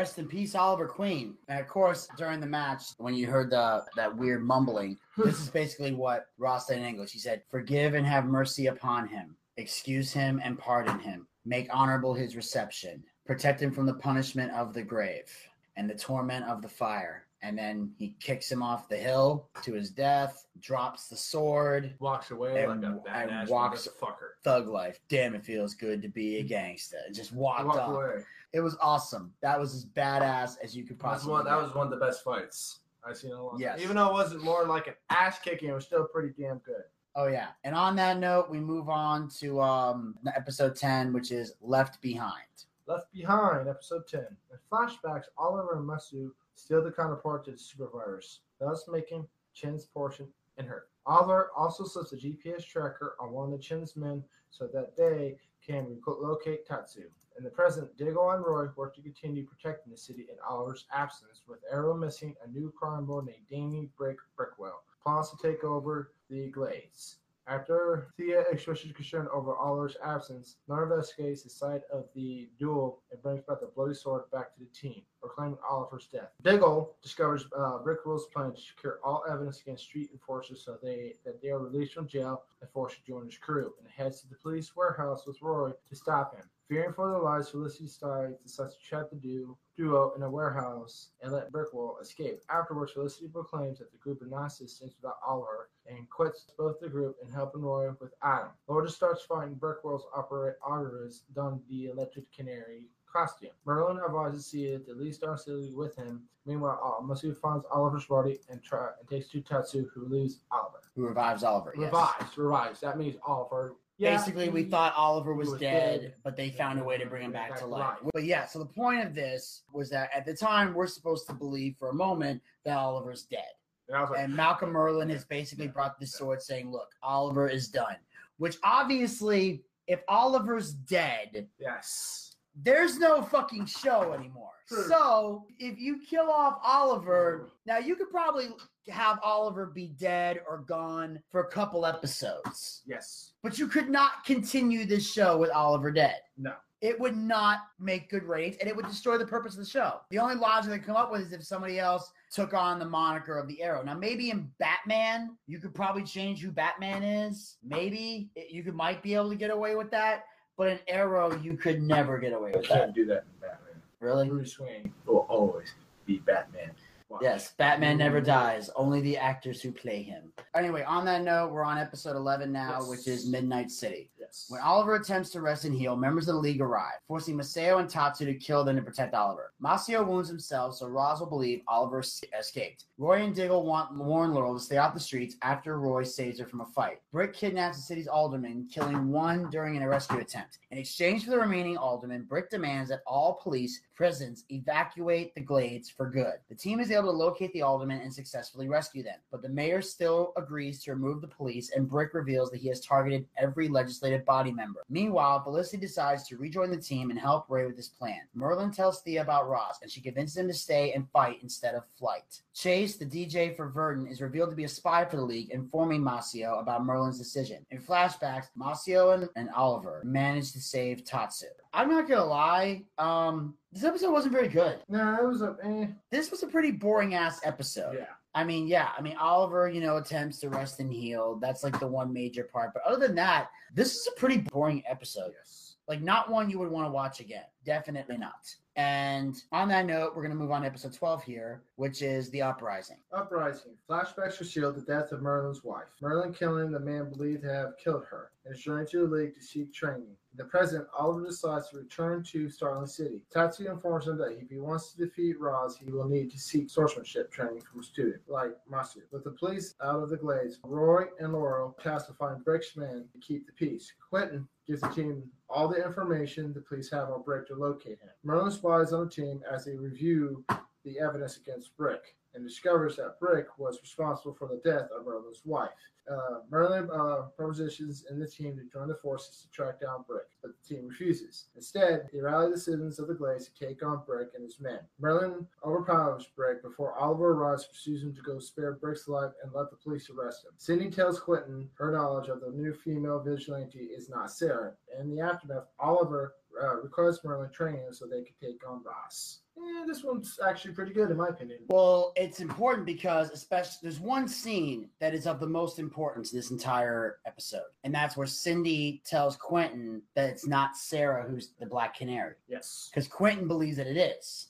Rest in peace, Oliver Queen. And of course, during the match, when you heard the that weird mumbling, this is basically what Ra's said in English. He said, "Forgive and have mercy upon him. Excuse him and pardon him. Make honorable his reception. Protect him from the punishment of the grave and the torment of the fire." And then he kicks him off the hill to his death, drops the sword, Walks away and, like a badass walks motherfucker. thug life. Damn, it feels good to be a gangster. Just walked Walk off. away. It was awesome. That was as badass as you could That was, possibly. one, that was one of the best fights I've seen in a long time. Yes. Even though it wasn't more like an ass kicking, it was still pretty damn good. Oh yeah. And on that note, we move on to um episode ten, which is Left Behind. Left Behind, episode 10. In flashbacks, Oliver and Maseo steal the counterpart to the supervirus, thus making Chien's portion in her. Oliver also slips a GPS tracker on one of the Chien's men so that they can locate Tatsu. In the present, Diggle and Roy work to continue protecting the city in Oliver's absence, with Arrow missing a new crime lord named Damien Brick Brickwell. Plans to take over the Glades. After Thea expresses concern over Oliver's absence, Nora investigates the site of the duel and brings back the bloody sword back to the team, proclaiming Oliver's death. Diggle discovers uh, Brickwell's plan to secure all evidence against street enforcers so they that they are released from jail and forced to join his crew, and heads to the police warehouse with Roy to stop him. Fearing for their lives, Felicity Starr decides to trap the duo, duo in a warehouse and let Brickwell escape. Afterwards, Felicity proclaims that the group are not assistants without Oliver and quits both the group and helping Roy with Adam. Lourdes starts fighting Brickwell's operatives don the electric canary costume. Merlyn advises Thea to leave Star City with him. Meanwhile, Maseo finds Oliver's body and, try, and takes to Tatsu, who leaves Oliver. Who revives Oliver? Yes. Revives, revives. That means Oliver yeah, Basically, we thought Oliver was, was dead, dead, but they found a way to bring him back to life. Right. But yeah, so the point of this was that at the time, we're supposed to believe for a moment that Oliver's dead. And, like, and Malcolm Merlyn has basically brought this sword saying, look, Oliver is done. Which obviously, if Oliver's dead, yes, there's no fucking show anymore. True. So if you kill off Oliver, now you could probably have Oliver be dead or gone for a couple episodes. Yes. But you could not continue this show with Oliver dead. No. It would not make good ratings and it would destroy the purpose of the show. The only logic they come up with is if somebody else took on the moniker of the Arrow. Now, maybe in Batman, you could probably change who Batman is. Maybe you could might be able to get away with that. But in Arrow, you could never get away with that. Can't do that in Batman. Really? Bruce Wayne will always be Batman. Watch. Yes, Batman never dies. Only the actors who play him. Anyway, on that note, we're on episode 11 now, yes. which is Midnight City. Yes. When Oliver attempts to rest and heal, members of the League arrive, forcing Maseo and Tatsu to kill them to protect Oliver. Maseo wounds himself, so Ra's will believe Oliver escaped. Roy and Diggle want warn Laurel to stay off the streets after Roy saves her from a fight. Brick kidnaps the city's alderman, killing one during an rescue attempt. In exchange for the remaining aldermen, Brick demands that all police prisons evacuate the glades for good. The team is able to locate the aldermen and successfully rescue them, but the mayor still agrees to remove the police, and Brick reveals that he has targeted every legislative body member. Meanwhile, Felicity decides to rejoin the team and help Ray with his plan. Merlyn tells Thea about Ra's, and she convinces him to stay and fight instead of flight. Chase, the DJ for Verdant, is revealed to be a spy for the League, informing Maseo about Merlyn's decision. In flashbacks, Maseo and, and Oliver manage to save Tatsu. I'm not gonna lie, um, this episode wasn't very good. No, it was a. Eh. This was a pretty boring ass episode. Yeah. I mean, yeah. I mean, Oliver, you know, attempts to rest and heal. That's like the one major part. But other than that, this is a pretty boring episode. Yes. Like, not one you would want to watch again. Definitely not. And on that note, we're going to move on to episode 12 here, which is The Uprising. Uprising. Flashbacks reveal the death of Merlyn's wife. Merlyn killing the man believed to have killed her and is journeying to the League to seek training. The present, Oliver decides to return to Starling City. Tatsu informs him that if he wants to defeat Ra's, he will need to seek swordsmanship training from a student like Maseo. With the police out of the glades, Roy and Laurel tasked to find Brick's men to keep the peace. Quentin gives the team all the information the police have on Brick to locate him. Merlyn spies on the team as they review the evidence against Brick and discovers that Brick was responsible for the death of Merlyn's wife. Uh, Merlyn uh, propositions in the team to join the forces to track down Brick, but the team refuses. Instead, they rally the citizens of the Glades to take on Brick and his men. Merlyn overpowers Brick before Oliver arrives, pursues him to go spare Brick's life and let the police arrest him. Sidney tells Quentin her knowledge of the new female vigilante is not Sarah. In the aftermath, Oliver uh, requires Merlyn training so they could take on Ra's eh, this one's actually pretty good in my opinion. Well, it's important because especially there's one scene that is of the most importance this entire episode, and that's where Cindy tells Quentin that it's not Sarah who's the Black Canary. Yes, because Quentin believes that it is.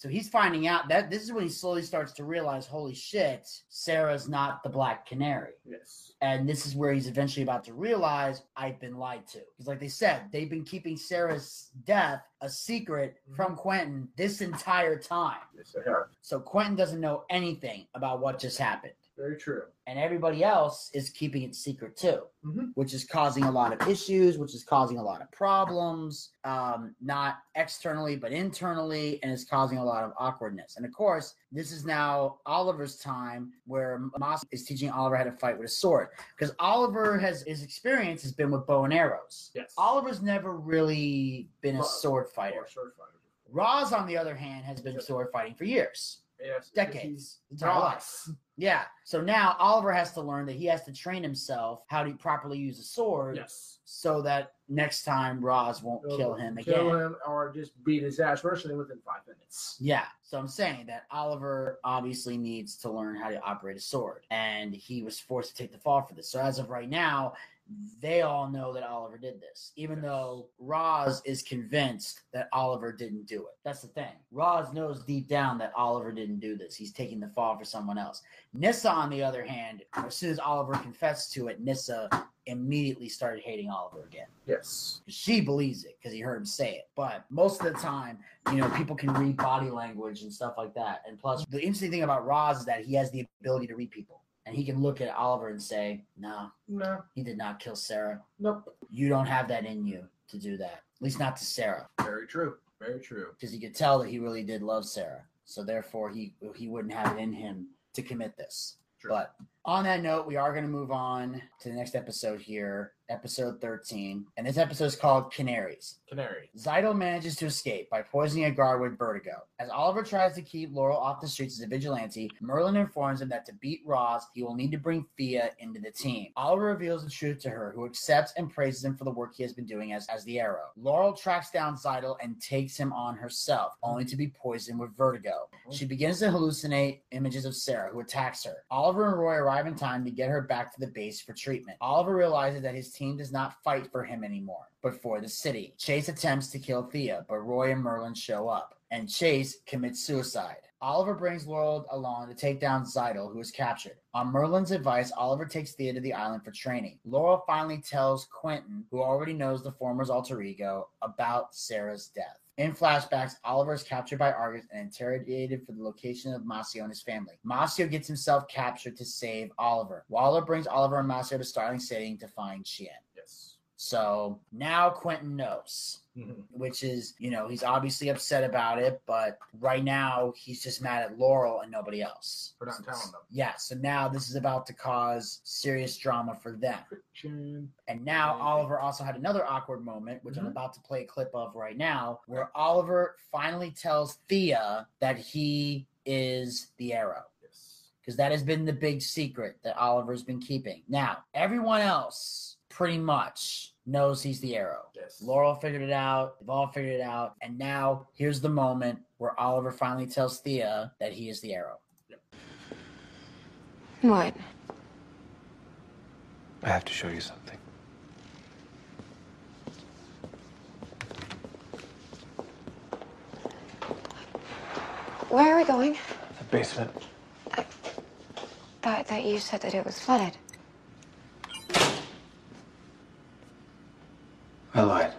So he's finding out that this is when he slowly starts to realize, holy shit, Sarah's not the Black Canary. Yes. And this is where he's eventually about to realize I've been lied to. Because, like they said, they've been keeping Sarah's death a secret mm-hmm. from Quentin this entire time. Yes. So Quentin doesn't know anything about what just happened. Very true. And everybody else is keeping it secret too, Mhm. which is causing a lot of issues, which is causing a lot of problems, um, not externally, but internally, and it's causing a lot of awkwardness. And of course, this is now Oliver's time where Moss is teaching Oliver how to fight with a sword. Because Oliver has his experience has been with bow and arrows. Yes. Oliver's never really been a sword fighter. Or sword fighter. Ra's, on the other hand, has been sword fighting for years, Yes. decades. Ra's. Yeah. So now Oliver has to learn that he has to train himself how to properly use a sword Yes. so that next time Ra's won't kill him again. Kill him or just beat his ass virtually within five minutes. Yeah. So I'm saying that Oliver obviously needs to learn how to operate a sword. And he was forced to take the fall for this. So as of right now, they all know that Oliver did this, even though Ra's is convinced that Oliver didn't do it. That's the thing. Ra's knows deep down that Oliver didn't do this. He's taking the fall for someone else. Nissa, on the other hand, as soon as Oliver confessed to it, Nissa immediately started hating Oliver again. Yes. She believes it because he heard him say it. But most of the time, you know, people can read body language and stuff like that. And plus, the interesting thing about Ra's is that he has the ability to read people. And he can look at Oliver and say, no, No. he did not kill Sarah. Nope. You don't have that in you to do that. At least not to Sarah. Very true. Very true. Because he could tell that he really did love Sarah. So therefore he he wouldn't have it in him to commit this. True. But on that note, we are going to move on to the next episode here, episode 13. And this episode is called Canaries. Canary. Zytle manages to escape by poisoning a guard with vertigo. As Oliver tries to keep Laurel off the streets as a vigilante, Merlyn informs him that to beat Ra's, he will need to bring Thea into the team. Oliver reveals the truth to her, who accepts and praises him for the work he has been doing as, as the Arrow. Laurel tracks down Zytle and takes him on herself, only to be poisoned with vertigo. She begins to hallucinate images of Sarah, who attacks her. Oliver and Roy arrive in time to get her back to the base for treatment. Oliver realizes that his team does not fight for him anymore, but for the city. Chase attempts to kill Thea, but Roy and Merlyn show up, and Chase commits suicide. Oliver brings Laurel along to take down Zytle, who is captured. On Merlyn's advice, Oliver takes Thea to the island for training. Laurel finally tells Quentin, who already knows the former's alter ego, about Sarah's death. In flashbacks, Oliver is captured by Argus and interrogated for the location of Maseo and his family. Maseo gets himself captured to save Oliver. Waller brings Oliver and Maseo to Starling City to find Chien. Yes. So now Quentin knows, Mhm. which is, you know, he's obviously upset about it, but right now he's just mad at Laurel and nobody else. For not telling them. Yeah, so now this is about to cause serious drama for them. Friction. And now Oliver also had another awkward moment, which I'm Mhm. about to play a clip of right now, where Oliver finally tells Thea that he is the arrow. Yes. Because that has been the big secret that Oliver's been keeping. Now, everyone else pretty much knows he's the arrow. Yes. Laurel figured it out. They've all figured it out. And now here's the moment where Oliver finally tells Thea that he is the arrow. What? I have to show you something. Where are we going? The basement. I Thought that you said that it was flooded. I lied.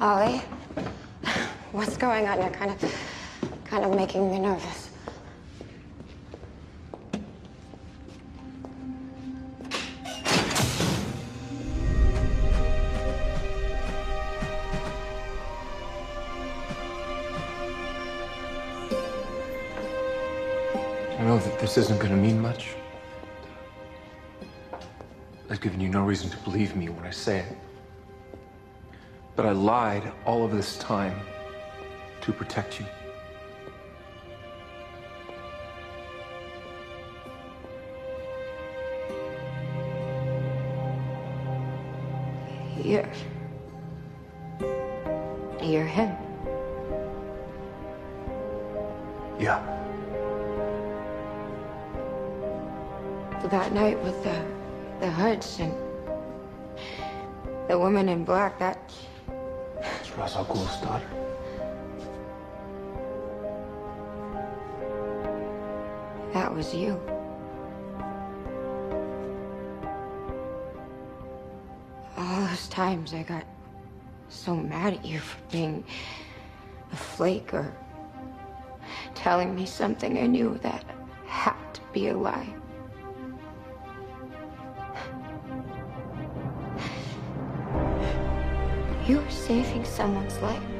Ollie, what's going on? You're kind of, kind of making me nervous. Believe me when I say it. But I lied all of this time to protect you. Was you. All those times I got so mad at you for being a flake or telling me something I knew that had to be a lie. You were saving someone's life.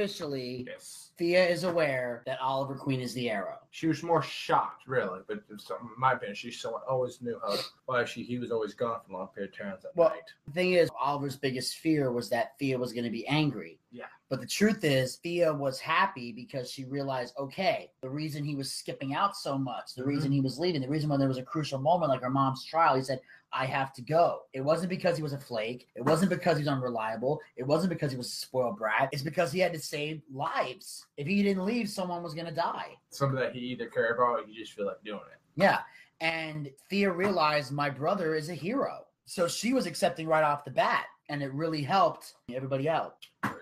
Officially, Yes. Thea is aware that Oliver Queen is the Arrow. She was more shocked, really, but in my opinion, she someone always knew how why she he was always gone for long period of times at Well, night. the thing is, Oliver's biggest fear was that Thea was going to be angry. Yeah. But the truth is, Thea was happy because she realized, okay, the reason he was skipping out so much, the Mhm. reason he was leaving, the reason when there was a crucial moment like her mom's trial, he said, I have to go. It wasn't because he was a flake. It wasn't because he was unreliable. It wasn't because he was a spoiled brat. It's because he had to save lives. If he didn't leave, someone was going to die. Something that he either cared about or you just feel like doing it. Yeah. And Thea realized my brother is a hero. So she was accepting right off the bat. And it really helped everybody out.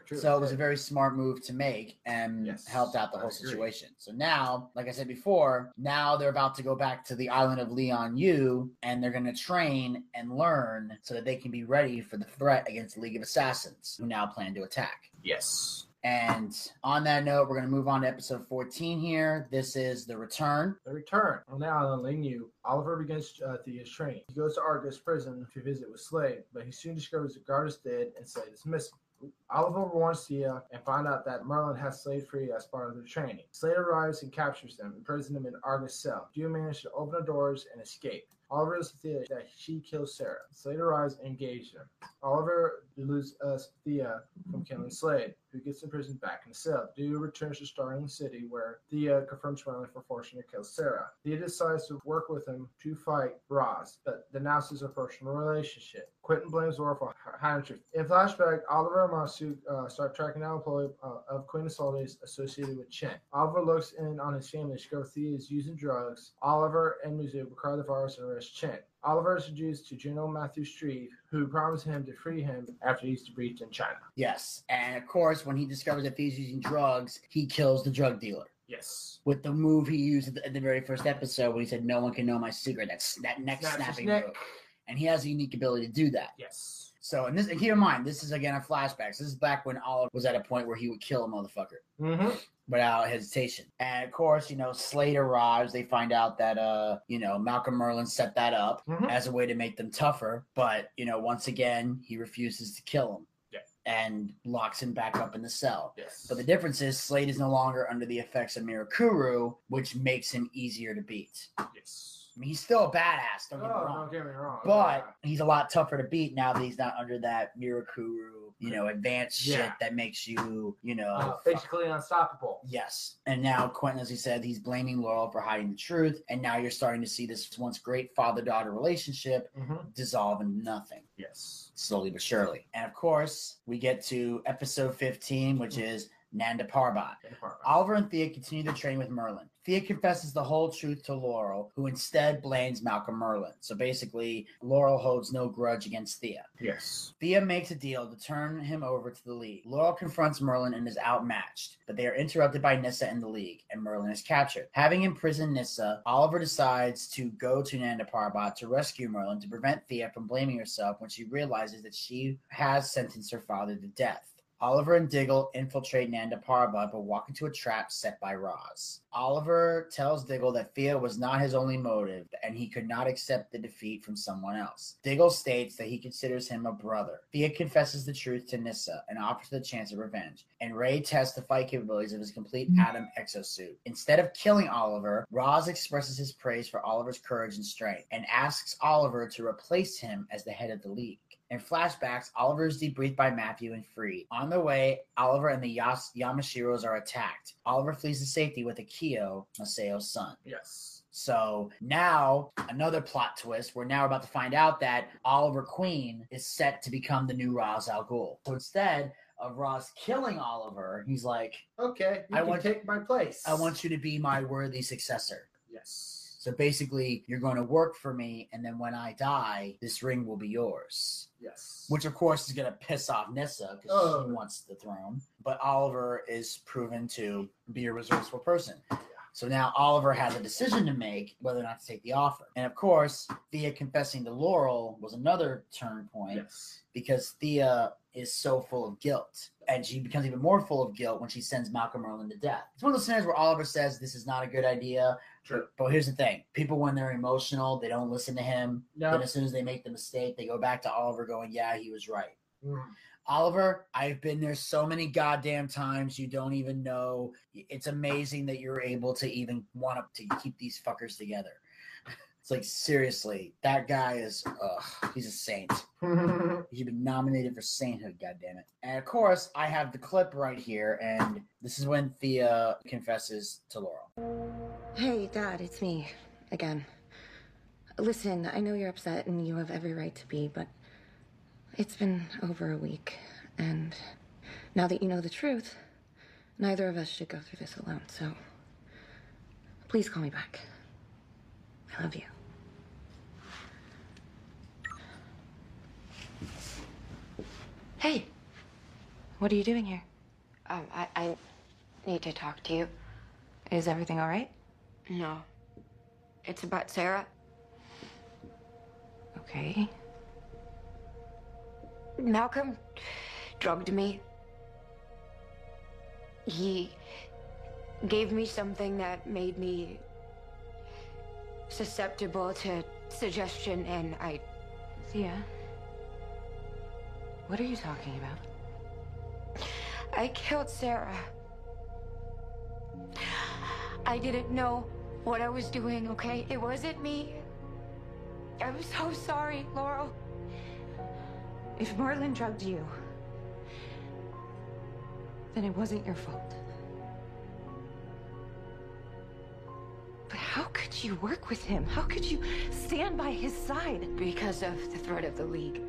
True. So it was a very smart move to make and Yes, helped out the whole situation. So now, like I said before, now they're about to go back to the island of Lian Yu and they're going to train and learn so that they can be ready for the threat against the League of Assassins, who now plan to attack. yes. And on that note, we're going to move on to episode 14 here. This is The Return. The return. On the island, Lian Yu, Oliver begins uh, Thea's training. He goes to Argus prison to visit with Slade, but he soon discovers the guard is dead and Slade is missing. Oliver warns Thea and find out that Merlyn has Slade free as part of the training. Slade arrives and captures them, imprisons them in Argus' cell. Thea manages to open the doors and escape. Oliver tells Thea that she kills Sarah. Slade arrives and engages them. Oliver deludes us Thea from killing Slade, who gets imprisoned back in the cell. Thea returns to Starling City, where Thea confronts Merlyn for forcing her to kill Sarah. Thea decides to work with him to fight Ra's, but denounces a personal relationship. Quentin blames Laurel for hiding truth. In flashback, Oliver and Maseo uh, start tracking down employee uh, of Queen Soldiers associated with Chien. Oliver looks in on his family to discover Thea is using drugs. Oliver and Maseo require the virus and arrest Chien. Oliver is introduced to General Matthew Shrieve, who promised him to free him after he's breached in China. Yes. And of course, when he discovers that Thea's using drugs, he kills the drug dealer. Yes. With the move he used at the, at the very first episode when he said, No one can know my secret. That's that next snapping move. And he has a unique ability to do that. Yes. So, and this, and keep in mind, this is again a flashbacks. This is back when Oliver was at a point where he would kill a motherfucker Mm-hmm. without hesitation. And of course, you know, Slade arrives. They find out that, uh, you know, Malcolm Merlyn set that up Mhm. as a way to make them tougher. But, you know, once again, he refuses to kill him. Yeah. And locks him back up in the cell. Yes. But the difference is Slade is no longer under the effects of Mirakuru, which makes him easier to beat. yes. I mean, he's still a badass, don't get me Oh, wrong. don't get me wrong. But he's a lot tougher to beat now that he's not under that Mirakuru, you know, advanced shit that makes you, you know, uh, basically unstoppable. Yes. And now Quentin, as he said, he's blaming Laurel for hiding the truth. And now you're starting to see this once great father daughter relationship Mm-hmm. dissolve into nothing, Yes. slowly but surely. And of course, we get to episode 15, which is Nanda Parbat. Oliver and Thea continue to train with Merlyn. Thea confesses the whole truth to Laurel, who instead blames Malcolm Merlyn. So basically, Laurel holds no grudge against Thea. Yes. Thea makes a deal to turn him over to the League. Laurel confronts Merlyn and is outmatched, but they are interrupted by Nissa and the League, and Merlyn is captured. Having imprisoned Nissa, Oliver decides to go to Nanda Parbat to rescue Merlyn to prevent Thea from blaming herself when she realizes that she has sentenced her father to death. Oliver and Diggle infiltrate Nanda Parbat but walk into a trap set by Ra's. Oliver tells Diggle that Thea was not his only motive and he could not accept the defeat from someone else. Diggle states that he considers him a brother. Thea confesses the truth to Nissa and offers the chance of revenge, and Ray tests the fight capabilities of his complete Atom exosuit. Instead of killing Oliver, Ra's expresses his praise for Oliver's courage and strength and asks Oliver to replace him as the head of the League. In flashbacks, Oliver is debriefed by Matthew and freed. On the way, Oliver and the Yas- Yamashiros are attacked. Oliver flees to safety with Akio, Maseo's son. Yes. So now, another plot twist. We're now about to find out that Oliver Queen is set to become the new Ra's al Ghul. So instead of Ra's killing Oliver, he's like, Okay, you I want- take my place. I want you to be my worthy successor. Yes. So basically, you're going to work for me, and then when I die, this ring will be yours. Yes. Which, of course, is going to piss off Nissa because Oh. she wants the throne. But Oliver is proven to be a resourceful person. So now Oliver has a decision to make whether or not to take the offer. And of course, Thea confessing to Laurel was another turn point Yes. because Thea is so full of guilt. And she becomes even more full of guilt when she sends Malcolm Merlyn to death. It's one of those scenarios where Oliver says this is not a good idea. True. But here's the thing people, when they're emotional, they don't listen to him. Yeah. Then as soon as they make the mistake, they go back to Oliver going, Yeah, he was right. Mhm. Oliver, I've been there so many goddamn times you don't even know. It's amazing that you're able to even want to keep these fuckers together. It's like seriously, that guy is ugh, he's a saint. He's been nominated for sainthood, goddammit. And of course, I have the clip right here, and this is when Thea confesses to Laurel. Hey, Dad, it's me again. Listen, I know you're upset and you have every right to be, but it's been over a week, and now that you know the truth, neither of us should go through this alone, so please call me back. I love you. Hey, what are you doing here? Um, I, I need to talk to you. Is everything all right? No. It's about Sarah. Okay. Malcolm drugged me. He gave me something that made me susceptible to suggestion, and I. Thea. What are you talking about? I killed Sarah. I didn't know what I was doing, okay? It wasn't me. I'm so sorry, Laurel. If Merlyn drugged you, then it wasn't your fault. But how could you work with him? How could you stand by his side? Because of the threat of the League.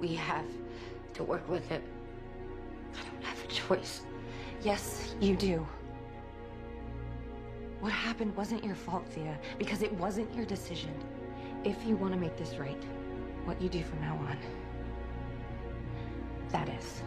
We have to work with it. I don't have a choice. Yes, you do. What happened wasn't your fault, Thea, because it wasn't your decision. If you want to make this right, what you do from now on, that is.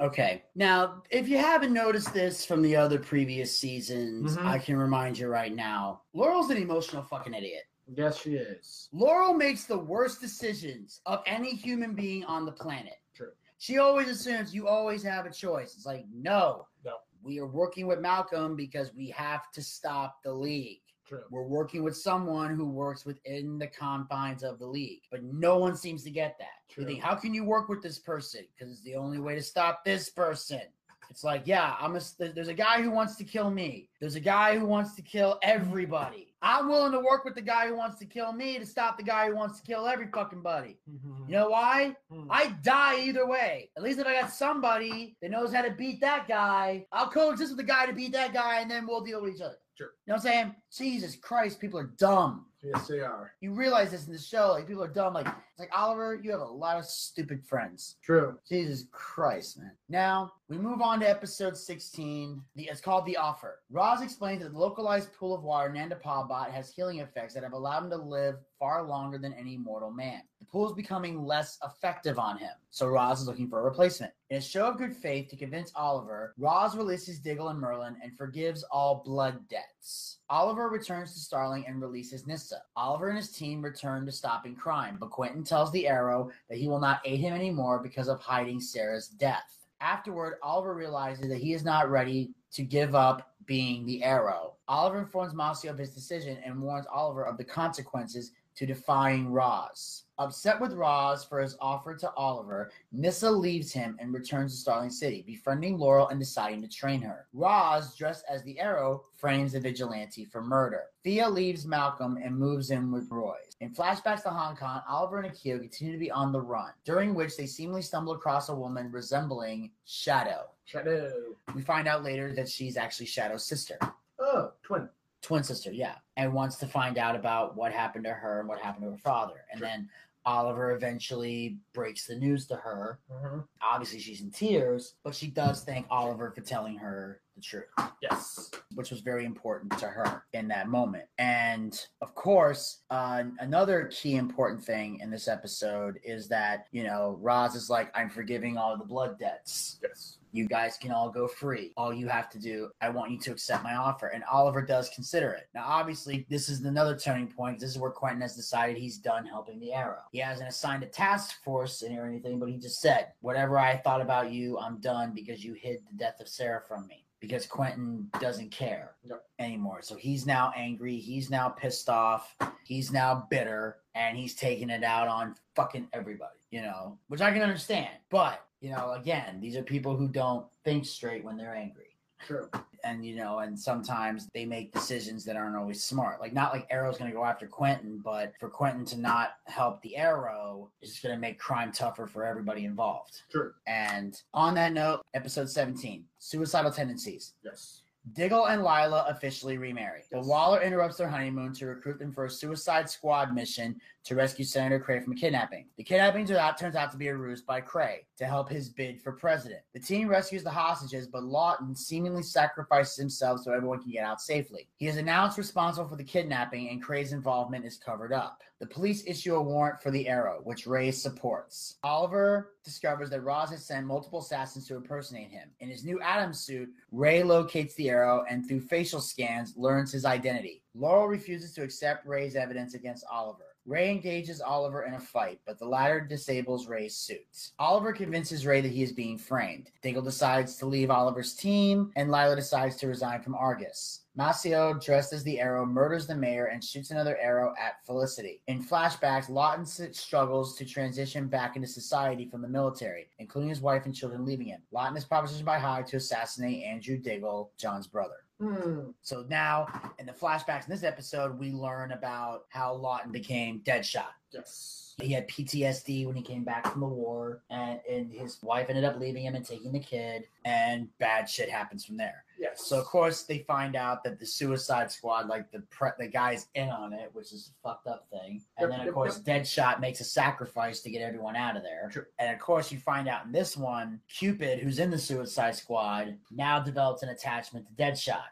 Okay. Now, if you haven't noticed this from the other previous seasons, Mhm. I can remind you right now. Laurel's an emotional fucking idiot. Yes, she is. Laurel makes the worst decisions of any human being on the planet. True. She always assumes you always have a choice. It's like, no. No. We are working with Malcolm because we have to stop the league. True. We're working with someone who works within the confines of the league, but no one seems to get that. True. You think, how can you work with this person? Because it's the only way to stop this person. It's like, yeah, I'm a, there's a guy who wants to kill me. There's a guy who wants to kill everybody. I'm willing to work with the guy who wants to kill me to stop the guy who wants to kill every fucking buddy. You know why? Hmm. I die either way. At least if I got somebody that knows how to beat that guy, I'll coexist with the guy to beat that guy, and then we'll deal with each other. Sure. You know what I'm saying? Jesus Christ, people are dumb. Yes, they are. You realize this in the show. Like people are dumb. Like it's like Oliver, you have a lot of stupid friends. True. Jesus Christ, man. Now we move on to episode 16. The, it's called The Offer. Ra's explains that the localized pool of water Nanda Parbat has healing effects that have allowed him to live far longer than any mortal man. The Pool's becoming less effective on him, so Ra's is looking for a replacement. In a show of good faith to convince Oliver, Ra's releases Diggle and Merlyn and forgives all blood debts. Oliver returns to Starling and releases Nissa. Oliver and his team return to stopping crime, but Quentin tells the Arrow that he will not aid him anymore because of hiding Sarah's death. Afterward, Oliver realizes that he is not ready to give up being the Arrow. Oliver informs Maseo of his decision and warns Oliver of the consequences to defying Ra's. Upset with Ra's for his offer to Oliver, Nissa leaves him and returns to Starling City, befriending Laurel and deciding to train her. Ra's, dressed as the Arrow, frames the vigilante for murder. Thea leaves Malcolm and moves in with Royce. In flashbacks to Hong Kong, Oliver and Akio continue to be on the run, during which they seemingly stumble across a woman resembling Shado. Shado. We find out later that she's actually Shado's sister. Oh, twin. Twin sister, yeah. And wants to find out about what happened to her and what happened to her father. And then Oliver eventually breaks the news to her. Mhm. Obviously, she's in tears, but she does thank Oliver for telling her the truth. Yes. Which was very important to her in that moment. And of course, uh, another key important thing in this episode is that, you know, Ra's is like, I'm forgiving all the blood debts. Yes. You guys can all go free. All you have to do, I want you to accept my offer. And Oliver does consider it. Now, obviously, this is another turning point. This is where Quentin has decided he's done helping the Arrow. He hasn't assigned a task force or anything, but he just said, whatever I thought about you, I'm done because you hid the death of Sarah from me. Because Quentin doesn't care Yep. anymore. So he's now angry. He's now pissed off. He's now bitter. And he's taking it out on fucking everybody, you know, which I can understand. But, you know, again, these are people who don't think straight when they're angry. True. And, you know, and sometimes they make decisions that aren't always smart. Like, not like Arrow's going to go after Quentin, but for Quentin to not help the Arrow is going to make crime tougher for everybody involved. True. And on that note, episode 17 Suicidal Tendencies. Yes. Diggle and Lyla officially remarry, but Waller interrupts their honeymoon to recruit them for a Suicide Squad mission to rescue Senator Cray from a kidnapping. The kidnapping turns out, to be a ruse by Cray to help his bid for president. The team rescues the hostages, but Lawton seemingly sacrifices himself so everyone can get out safely. He is announced responsible for the kidnapping, and Cray's involvement is covered up. The police issue a warrant for the Arrow, which Ray supports. Oliver discovers that Ra's has sent multiple assassins to impersonate him. In his new Atom suit, Ray locates the Arrow and through facial scans learns his identity. Laurel refuses to accept Ray's evidence against Oliver. Ray engages Oliver in a fight, but the latter disables Ray's suit. Oliver convinces Ray that he is being framed. Diggle decides to leave Oliver's team, and Lyla decides to resign from Argus. Maseo, dressed as the Arrow, murders the mayor and shoots another arrow at Felicity. In flashbacks, Lawton struggles to transition back into society from the military, including his wife and children leaving him. Lawton is propositioned by Hyde to assassinate Andrew Diggle, John's brother. Hmm. So now, in the flashbacks in this episode, we learn about how Lawton became Deadshot. Yes. He had PTSD when he came back from the war, and, and his wife ended up leaving him and taking the kid, and bad shit happens from there. Yes. So of course they find out that the Suicide Squad, like the pre- the guy's in on it, which is a fucked up thing. And then of course Deadshot makes a sacrifice to get everyone out of there. True. And of course you find out in this one, Cupid, who's in the Suicide Squad, now develops an attachment to Deadshot.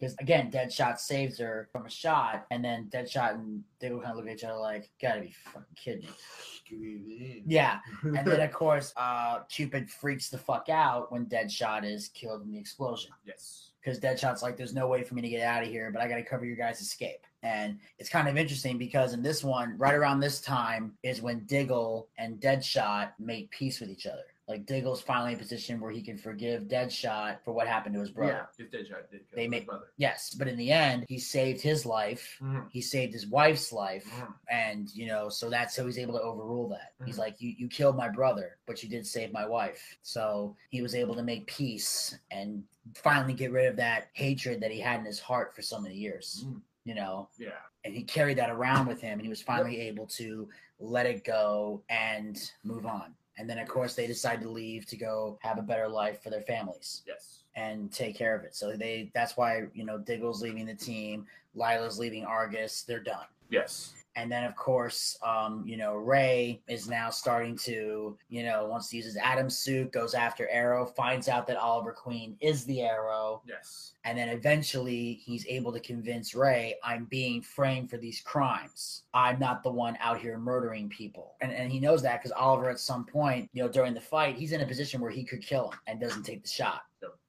Because again, Deadshot saves her from a shot, and then Deadshot and Diggle kind of look at each other like, "Gotta be fucking kidding me." Yeah, and then of course, uh, Cupid freaks the fuck out when Deadshot is killed in the explosion yes. because Deadshot's like, "There's no way for me to get out of here, but I got to cover your guys' escape." And it's kind of interesting because in this one, right around this time is when Diggle and Deadshot make peace with each other. Like Diggle's finally in a position where he can forgive Deadshot for what happened to his brother. Yeah. If Deadshot did kill They his make brother. yes, but in the end, he saved his life. Mhm. He saved his wife's life, Mhm. and you know, so that's how he's able to overrule that. He's Mhm. like, "You you killed my brother, but you did save my wife." So he was able to make peace and finally get rid of that hatred that he had in his heart for so many years. Mm. You know, Yeah. and he carried that around with him, and he was finally able to let it go and move on. And then, of course, they decide to leave to go have a better life for their families Yes. and take care of it. So they that's why you know Diggle's leaving the team, Lyla's leaving Argus. They're done. Yes. And then, of course, um, you know, Ray is now starting to, you know, wants to use his Atom suit, goes after Arrow, finds out that Oliver Queen is the Arrow. Yes. And then eventually he's able to convince Ray, I'm being framed for these crimes. I'm not the one out here murdering people. And, and he knows that because Oliver, at some point, you know, during the fight, he's in a position where he could kill him and doesn't take the shot.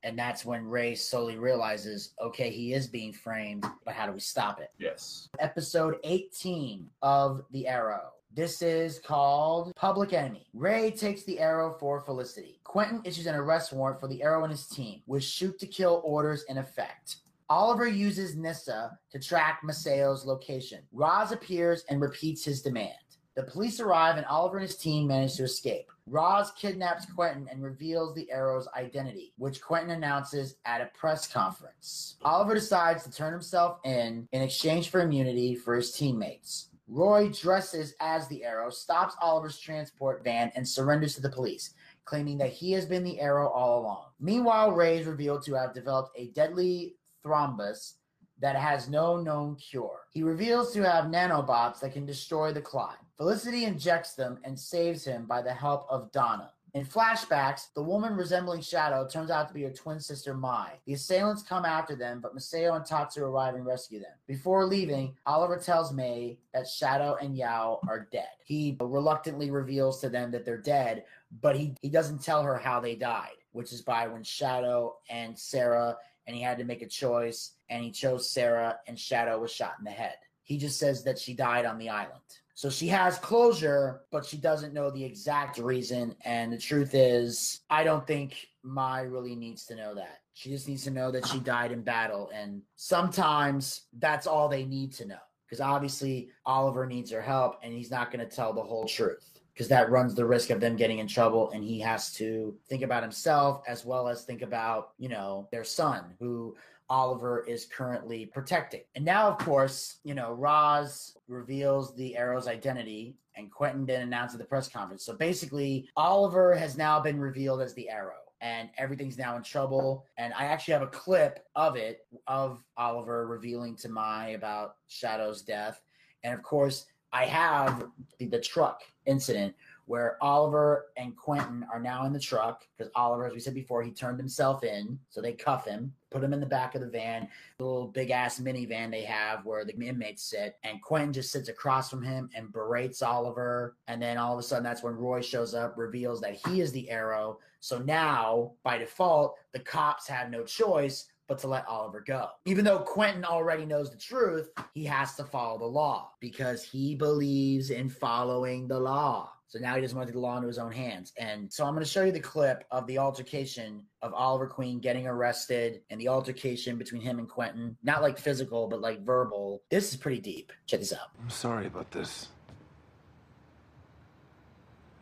And that's when Ray slowly realizes, okay, he is being framed, but how do we stop it? Yes. Episode 18 of The Arrow. This is called Public Enemy. Ray takes the arrow for Felicity. Quentin issues an arrest warrant for the arrow and his team, with shoot to kill orders in effect. Oliver uses Nissa to track Maseo's location. Ra's appears and repeats his demand. The police arrive and Oliver and his team manage to escape. Ra's kidnaps Quentin and reveals the arrow's identity, which Quentin announces at a press conference. Oliver decides to turn himself in in exchange for immunity for his teammates. Roy dresses as the arrow, stops Oliver's transport van, and surrenders to the police, claiming that he has been the arrow all along. Meanwhile, Ray is revealed to have developed a deadly thrombus that has no known cure. He reveals to have nanobots that can destroy the clot. Felicity injects them and saves him by the help of Donna. In flashbacks, the woman resembling Shado turns out to be her twin sister Mei. The assailants come after them, but Maseo and Tatsu arrive and rescue them. Before leaving, Oliver tells Mei that Shado and Yao are dead. He reluctantly reveals to them that they're dead, but he, he doesn't tell her how they died, which is by when Shado and Sarah, and he had to make a choice, and he chose Sarah, and Shado was shot in the head. He just says that she died on the island. So she has closure, but she doesn't know the exact reason. And the truth is, I don't think Mei really needs to know that. She just needs to know that she died in battle. And sometimes that's all they need to know. Because obviously, Oliver needs her help, and he's not going to tell the whole truth. Because that runs the risk of them getting in trouble, and he has to think about himself as well as think about, you know, their son, who Oliver is currently protecting. And now, of course, you know, Ra's reveals the Arrow's identity, and Quentin didn't announce at the press conference. So basically, Oliver has now been revealed as the Arrow. And everything's now in trouble. And I actually have a clip of it of Oliver revealing to Mei about Shado's death. And of course, I have the, the truck incident where Oliver and Quentin are now in the truck because Oliver, as we said before, he turned himself in. So they cuff him, put him in the back of the van, the little big ass minivan they have where the inmates sit. And Quentin just sits across from him and berates Oliver. And then all of a sudden, that's when Roy shows up, reveals that he is the arrow. So now, by default, the cops have no choice but to let Oliver go. Even though Quentin already knows the truth, he has to follow the law because he believes in following the law. So now he doesn't want to take the law into his own hands. And so I'm going to show you the clip of the altercation of Oliver Queen getting arrested and the altercation between him and Quentin. Not like physical, but like verbal. This is pretty deep. Check this out. I'm sorry about this.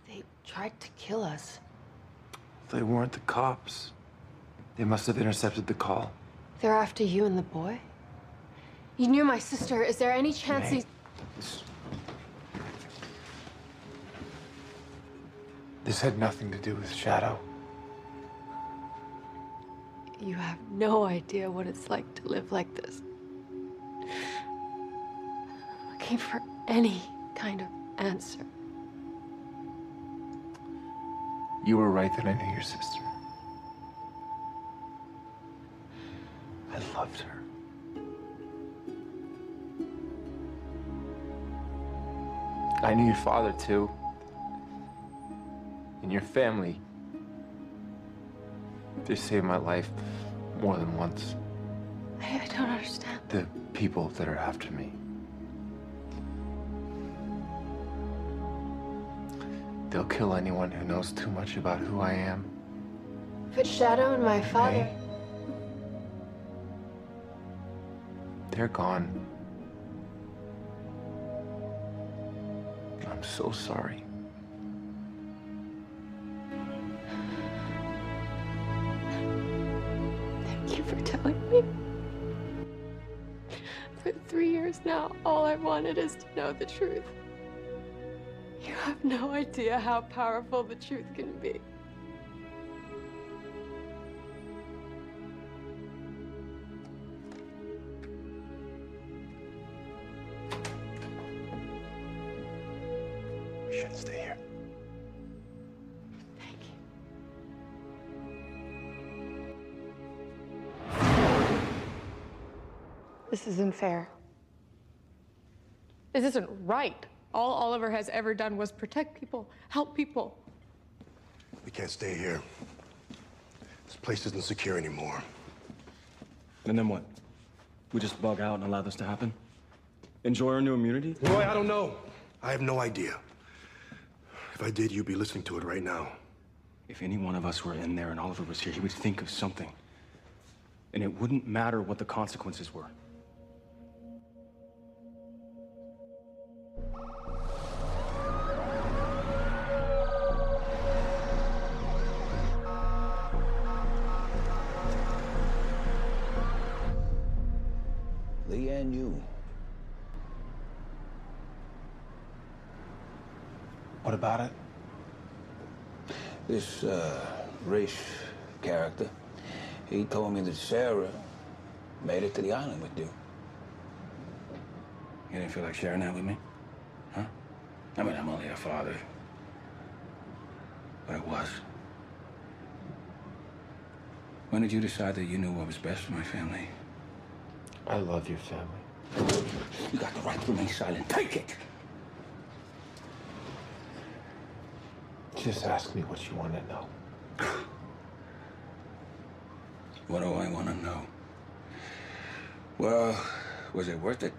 They tried to kill us. They weren't the cops. They must have intercepted the call. They're after you and the boy? You knew my sister. Is there any chance May. these. This... This had nothing to do with Shado. You have no idea what it's like to live like this. Looking for any kind of answer. You were right that I knew your sister. I loved her. I knew your father too. And your family. They saved my life more than once. I, I don't understand. The people that are after me. They'll kill anyone who knows too much about who I am. But Shado and my father. They're gone. I'm so sorry. years now, all I wanted is to know the truth. You have no idea how powerful the truth can be. We shouldn't stay here. Thank you. This isn't fair. This isn't right. All Oliver has ever done was protect people, help people. We can't stay here. This place isn't secure anymore. And then what? We just bug out and allow this to happen? Enjoy our new immunity? Roy, I don't know. I have no idea. If I did, you'd be listening to it right now. If any one of us were in there and Oliver was here, he would think of something. And it wouldn't matter what the consequences were. Lian Yu. What about it? This, uh, Ra's character, he told me that Sarah made it to the island with you. You didn't feel like sharing that with me? Huh? I mean, I'm only a father. But I was. When did you decide that you knew what was best for my family? I love your family. You got the right to remain silent. Take it! Just ask me what you want to know. What do I want to know? Well, was it worth it?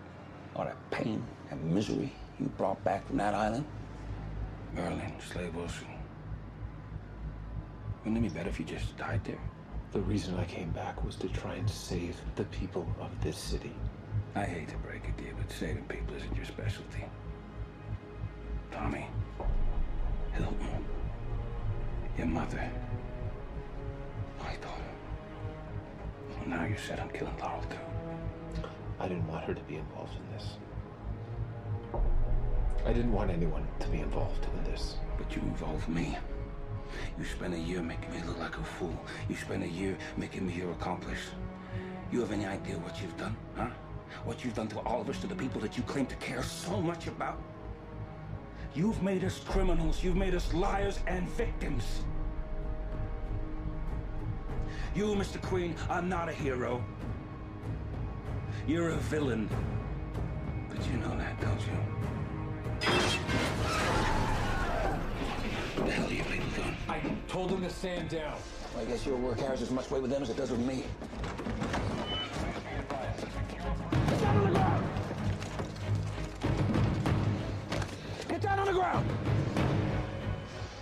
All that pain and misery you brought back from that island? Berlin, Slavos. Wouldn't it be better if you just died there? The reason I came back was to try and save the people of this city. I hate to break it to you, but saving people isn't your specialty. Tommy, Hilton, your mother, my daughter. Well, now you said I'm killing Laurel, too. I didn't want her to be involved in this. I didn't want anyone to be involved in this. But you involved me. You spent a year making me look like a fool. You spent a year making me your accomplice. You have any idea what you've done, huh? What you've done to all of us, to the people that you claim to care so much about? You've made us criminals. You've made us liars and victims. You, Mr. Queen, are not a hero. You're a villain. But you know that, don't you? Doing? Told him to stand down. I guess your work carries as much weight with them as it does with me. Get down on the ground! Get down on the ground!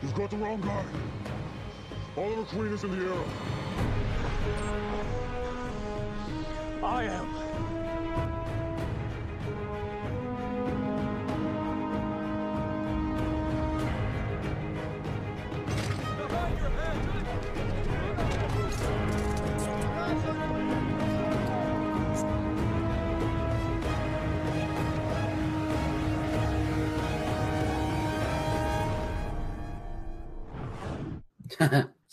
You've got the wrong guy. Oliver Queen is in the air. I am.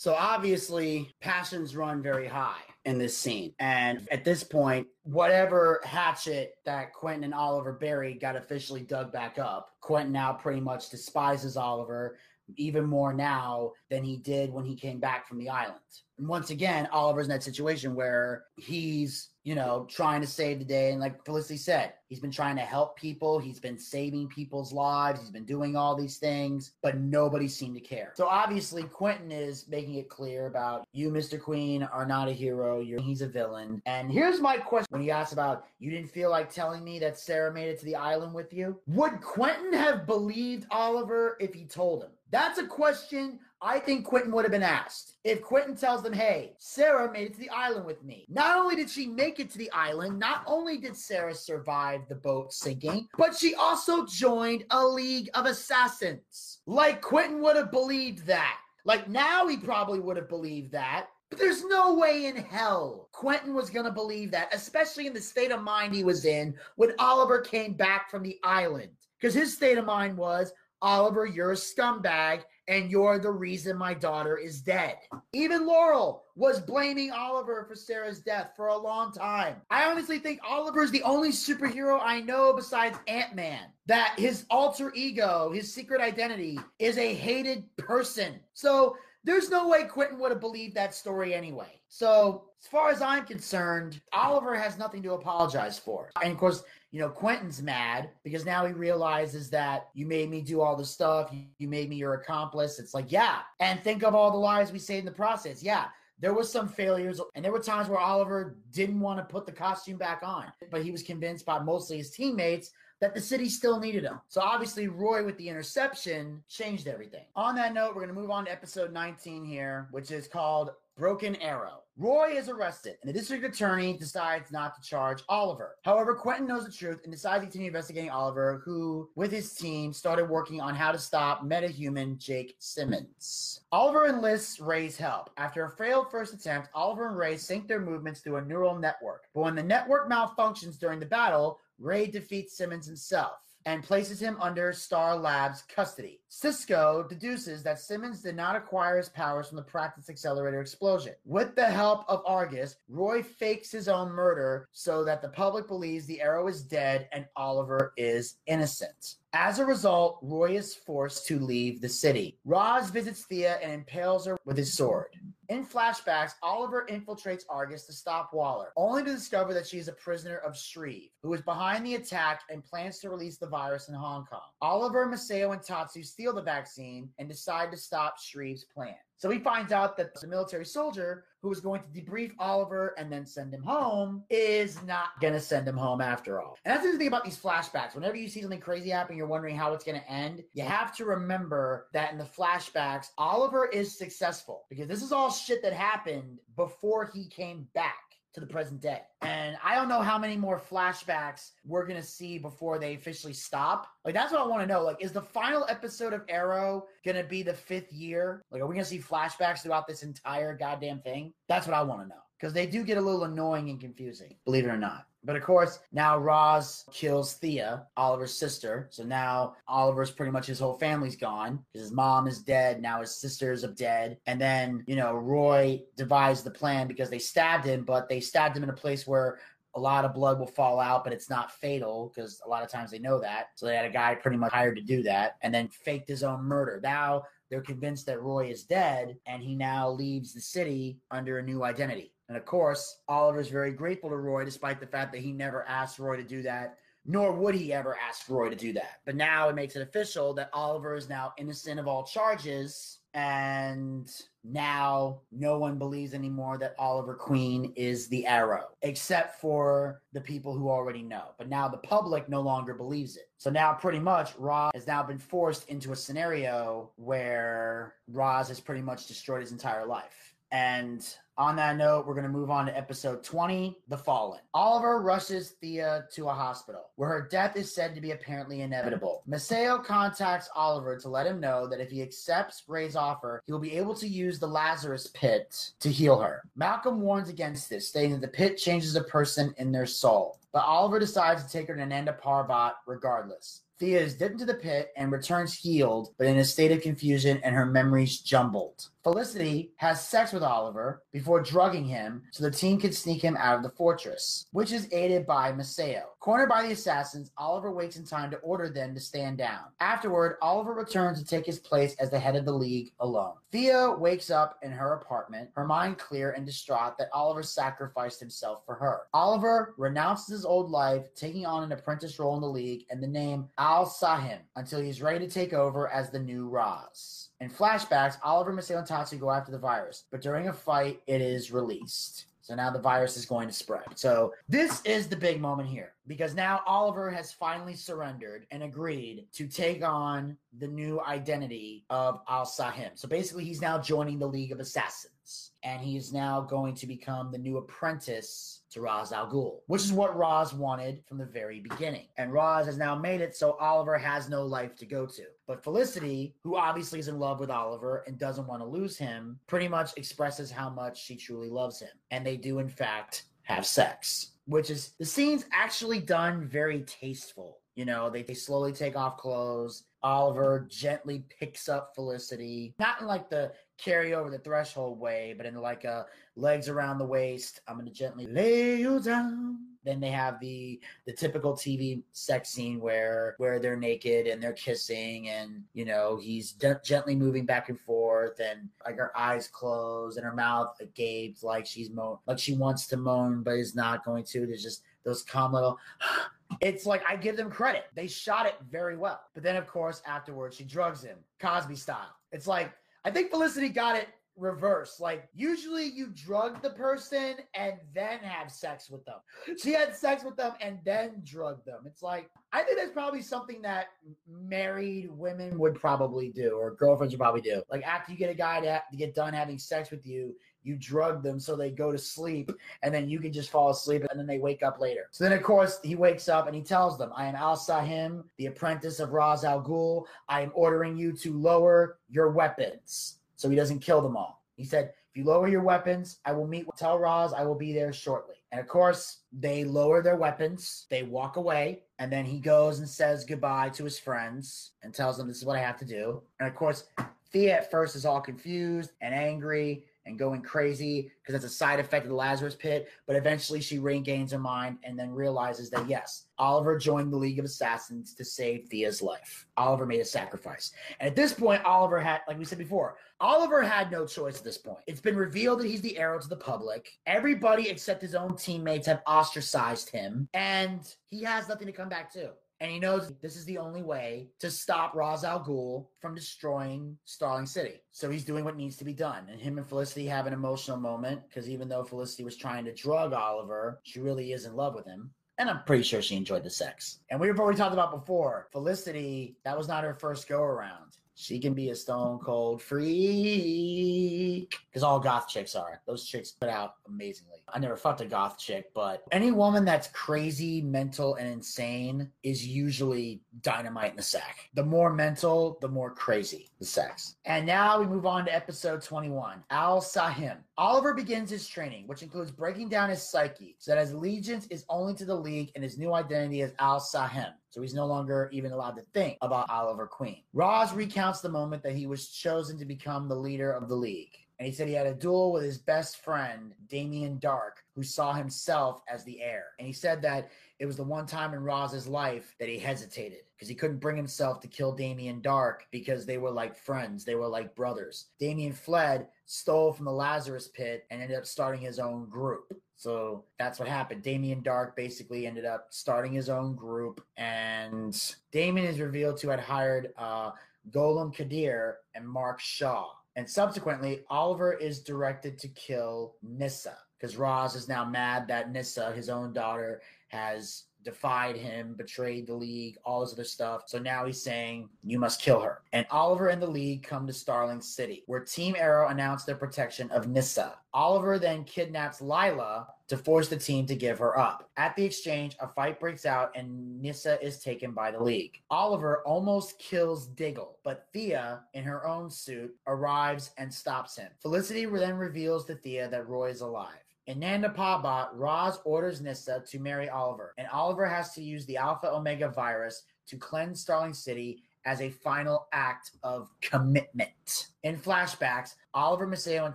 So obviously, passions run very high in this scene. And at this point, whatever hatchet that Quentin and Oliver buried got officially dug back up. Quentin now pretty much despises Oliver even more now than he did when he came back from the island. And once again, Oliver's in that situation where he's, you know, trying to save the day. And like Felicity said, he's been trying to help people. He's been saving people's lives. He's been doing all these things, but nobody seemed to care. So obviously, Quentin is making it clear about you, Mr. Queen, are not a hero. You're he's a villain. And here's my question: When he asks about you didn't feel like telling me that Sarah made it to the island with you, would Quentin have believed Oliver if he told him? That's a question I think Quentin would have been asked. If Quentin tells them, hey, Sarah made it to the island with me. Not only did she make it to the island, not only did Sarah survive the boat sinking, but she also joined a league of assassins. Like Quentin would have believed that. Like now he probably would have believed that. But there's no way in hell Quentin was going to believe that, especially in the state of mind he was in when Oliver came back from the island. Because his state of mind was, Oliver, you're a scumbag, and you're the reason my daughter is dead. Even Laurel was blaming Oliver for Sarah's death for a long time. I honestly think Oliver is the only superhero I know besides Ant Man that his alter ego, his secret identity, is a hated person. So there's no way Quentin would have believed that story anyway. So, as far as I'm concerned, Oliver has nothing to apologize for. And of course, you know, Quentin's mad because now he realizes that you made me do all the stuff. You, made me your accomplice. It's like, yeah. And think of all the lies we say in the process. Yeah. There was some failures, and there were times where Oliver didn't want to put the costume back on, but he was convinced by mostly his teammates that the city still needed him. So obviously, Roy with the interception changed everything. On that note, we're going to move on to episode 19 here, which is called Broken Arrow. Roy is arrested, and the district attorney decides not to charge Oliver. However, Quentin knows the truth and decides to continue investigating Oliver, who, with his team, started working on how to stop metahuman Jake Simmons. Oliver enlists Ray's help. After a failed first attempt, Oliver and Ray sync their movements through a neural network. But when the network malfunctions during the battle, Ray defeats Simmons himself and places him under Star Labs custody. Cisco deduces that Simmons did not acquire his powers from the particle accelerator explosion. With the help of Argus, Roy fakes his own murder so that the public believes the arrow is dead and Oliver is innocent. As a result, Roy is forced to leave the city. Ra's visits Thea and impales her with his sword. In flashbacks, Oliver infiltrates Argus to stop Waller, only to discover that she is a prisoner of Shrieve, who is behind the attack and plans to release the virus in Hong Kong. Oliver, Maseo, and Tatsu steal the vaccine and decide to stop Shrieve's plan. So he finds out that the military soldier who was going to debrief Oliver and then send him home is not going to send him home after all. And that's the thing about these flashbacks. Whenever you see something crazy happen, you're wondering how it's going to end. You have to remember that in the flashbacks, Oliver is successful because this is all shit that happened before he came back to the present day. And I don't know how many more flashbacks we're going to see before they officially stop. Like, that's what I want to know. Like, is the final episode of Arrow going to be the fifth year? Like, are we going to see flashbacks throughout this entire goddamn thing? That's what I want to know. Because they do get a little annoying and confusing, believe it or not. But of course, now Ra's kills Thea, Oliver's sister. So now Oliver's pretty much his whole family's gone because his mom is dead. Now his sisters are dead. And then, you know, Roy devised the plan because they stabbed him, but they stabbed him in a place where a lot of blood will fall out, but it's not fatal because a lot of times they know that. So they had a guy pretty much hired to do that and then faked his own murder. Now they're convinced that Roy is dead and he now leaves the city under a new identity. And of course, Oliver's very grateful to Roy, despite the fact that he never asked Roy to do that, nor would he ever ask Roy to do that. But now it makes it official that Oliver is now innocent of all charges. And now no one believes anymore that Oliver Queen is the arrow, except for the people who already know. But now the public no longer believes it. So now pretty much Ra's has now been forced into a scenario where Ra's has pretty much destroyed his entire life. And on that note, we're going to move on to episode 20 The Fallen. Oliver rushes Thea to a hospital where her death is said to be apparently inevitable. Maseo contacts Oliver to let him know that if he accepts Ra's offer, he will be able to use the Lazarus pit to heal her. Malcolm warns against this, stating that the pit changes a person in their soul. But Oliver decides to take her to Nanda Parbat regardless. Thea is dipped into the pit and returns healed, but in a state of confusion and her memories jumbled. Felicity has sex with Oliver before drugging him so the team can sneak him out of the fortress, which is aided by Maseo. Cornered by the assassins, Oliver waits in time to order them to stand down. Afterward, Oliver returns to take his place as the head of the league alone. Thea wakes up in her apartment, her mind clear and distraught that Oliver sacrificed himself for her. Oliver renounces his old life, taking on an apprentice role in the league and the name Al Sahim until he's ready to take over as the new Ra's. In flashbacks, Oliver, Maseo, and Tatsu go after the virus, but during a fight, it is released. So now the virus is going to spread. So this is the big moment here because now Oliver has finally surrendered and agreed to take on the new identity of Al Sahim. So basically, he's now joining the League of Assassins and he is now going to become the new apprentice to Ra's al Ghul, which is what Ra's wanted from the very beginning. And Ra's has now made it so Oliver has no life to go to. But Felicity, who obviously is in love with Oliver and doesn't want to lose him, pretty much expresses how much she truly loves him. And they do, in fact, have sex, which is the scene's actually done very tasteful. You know, they, they slowly take off clothes. Oliver gently picks up Felicity, not in like the carry over the threshold way, but in like a legs around the waist. I'm gonna gently lay you down. Then they have the the typical TV sex scene where where they're naked and they're kissing, and you know he's gently moving back and forth and like her eyes closed and her mouth gaped like she's mo like she wants to moan but is not going to. There's just those calm little it's like I give them credit. They shot it very well. But then of course afterwards she drugs him, Cosby style. It's like I think Felicity got it reverse. Like usually you drug the person and then have sex with them. She had sex with them and then drugged them. It's like I think that's probably something that married women would probably do or girlfriends would probably do. Like after you get a guy to, to get done having sex with you, you drug them so they go to sleep and then you can just fall asleep and then they wake up later. So then of course he wakes up and he tells them, I am Al Sahim, the apprentice of Ra's Al Ghul. I am ordering you to lower your weapons so he doesn't kill them all. He said, if you lower your weapons, I will meet with tell Ra's I will be there shortly. And of course, they lower their weapons, they walk away, and then he goes and says goodbye to his friends and tells them this is what I have to do. And of course, Thea at first is all confused and angry and going crazy because that's a side effect of the Lazarus pit. But eventually she regains her mind and then realizes that yes, Oliver joined the League of Assassins to save Thea's life. Oliver made a sacrifice. And at this point, Oliver had, like we said before, Oliver had no choice at this point. It's been revealed that he's the arrow to the public. Everybody except his own teammates have ostracized him, and he has nothing to come back to. And he knows this is the only way to stop Ra's al Ghul from destroying Starling City. So he's doing what needs to be done. And him and Felicity have an emotional moment because even though Felicity was trying to drug Oliver, she really is in love with him. And I'm pretty sure she enjoyed the sex. And we've already talked about before, Felicity, that was not her first go around. She can be a stone cold freak. Because all goth chicks are. Those chicks put out amazingly. I never fucked a goth chick, but any woman that's crazy, mental, and insane is usually dynamite in the sack. The more mental, the more crazy the sex. And now we move on to episode 21 Al Sahim. Oliver begins his training, which includes breaking down his psyche so that his allegiance is only to the League and his new identity as Al Sahim. So he's no longer even allowed to think about Oliver Queen. Ra's recounts the moment that he was chosen to become the leader of the League. And he said he had a duel with his best friend, Damien Darhk, who saw himself as the heir. And he said that it was the one time in Ra's life that he hesitated because he couldn't bring himself to kill Damien Darhk because they were like friends, they were like brothers. Damien fled, stole from the Lazarus pit, and ended up starting his own group. So that's what happened. Damien Darhk basically ended up starting his own group, and Damien is revealed to had hired uh, Golem Kadir and Mark Shaw. And subsequently, Oliver is directed to kill Nissa because Ra's is now mad that Nissa, his own daughter, has defied him, betrayed the league, all this other stuff. So now he's saying, You must kill her. And Oliver and the league come to Starling City, where Team Arrow announced their protection of Nissa. Oliver then kidnaps Lyla to force the team to give her up. At the exchange, a fight breaks out and Nissa is taken by the League. Oliver almost kills Diggle, but Thea, in her own suit, arrives and stops him. Felicity then reveals to Thea that Roy is alive. In Nanda Parbat, Ra's orders Nissa to marry Oliver, and Oliver has to use the Alpha Omega virus to cleanse Starling City as a final act of commitment. In flashbacks, Oliver, Maseo, and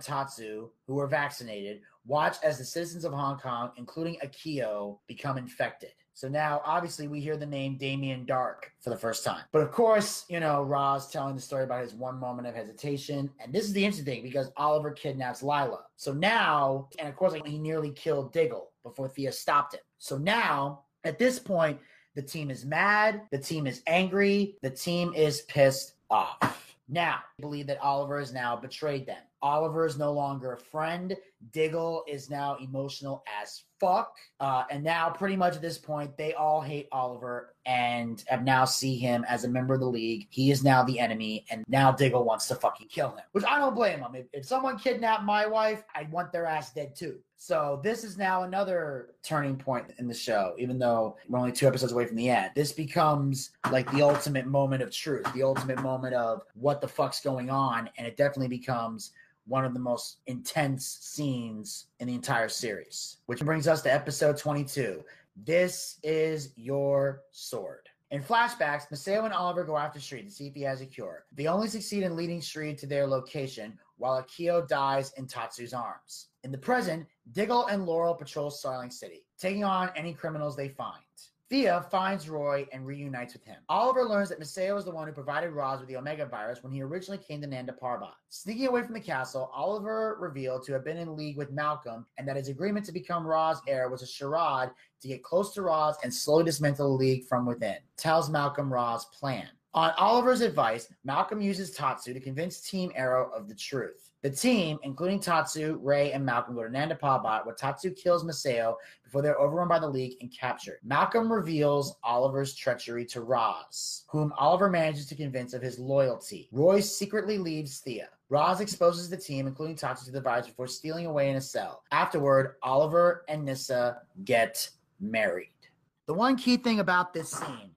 Tatsu, who were vaccinated, watch as the citizens of Hong Kong, including Akio, become infected. So now, obviously, we hear the name Damien Darhk for the first time. But of course, you know, Ra's telling the story about his one moment of hesitation. And this is the interesting thing because Oliver kidnaps Lyla. So now, and of course, like, he nearly killed Diggle before Thea stopped him. So now, at this point, the team is mad, the team is angry, the team is pissed off. Now, I believe that Oliver has now betrayed them. Oliver is no longer a friend. Diggle is now emotional as fuck. Uh, and now, pretty much at this point, they all hate Oliver and have now see him as a member of the league. He is now the enemy, and now Diggle wants to fucking kill him, which I don't blame him. If, if someone kidnapped my wife, I'd want their ass dead too. So this is now another turning point in the show, even though we're only two episodes away from the end. This becomes like the ultimate moment of truth, the ultimate moment of what the fuck's going on, and it definitely becomes one of the most intense scenes in the entire series. Which brings us to episode 22. This is your sword. In flashbacks, Maseo and Oliver go after Shrieve to see if he has a cure. They only succeed in leading Shrieve to their location, while Akio dies in Tatsu's arms. In the present, Diggle and Laurel patrol Starling City, taking on any criminals they find. Thea finds Roy and reunites with him. Oliver learns that Maseo is the one who provided Ra's with the Omega virus when he originally came to Nanda Parbat. Sneaking away from the castle, Oliver revealed to have been in league with Malcolm and that his agreement to become Ra's heir was a charade to get close to Ra's and slowly dismantle the league from within. Tells Malcolm Ra's plan. On Oliver's advice, Malcolm uses Tatsu to convince Team Arrow of the truth. The team, including Tatsu, Ray, and Malcolm, go to Nanda Parbat, where Tatsu kills Maseo before they're overrun by the League and captured. Malcolm reveals Oliver's treachery to Ra's, whom Oliver manages to convince of his loyalty. Roy secretly leaves Thea. Ra's exposes the team, including Tatsu, to the virus before stealing away in a cell. Afterward, Oliver and Nissa get married. The one key thing about this scene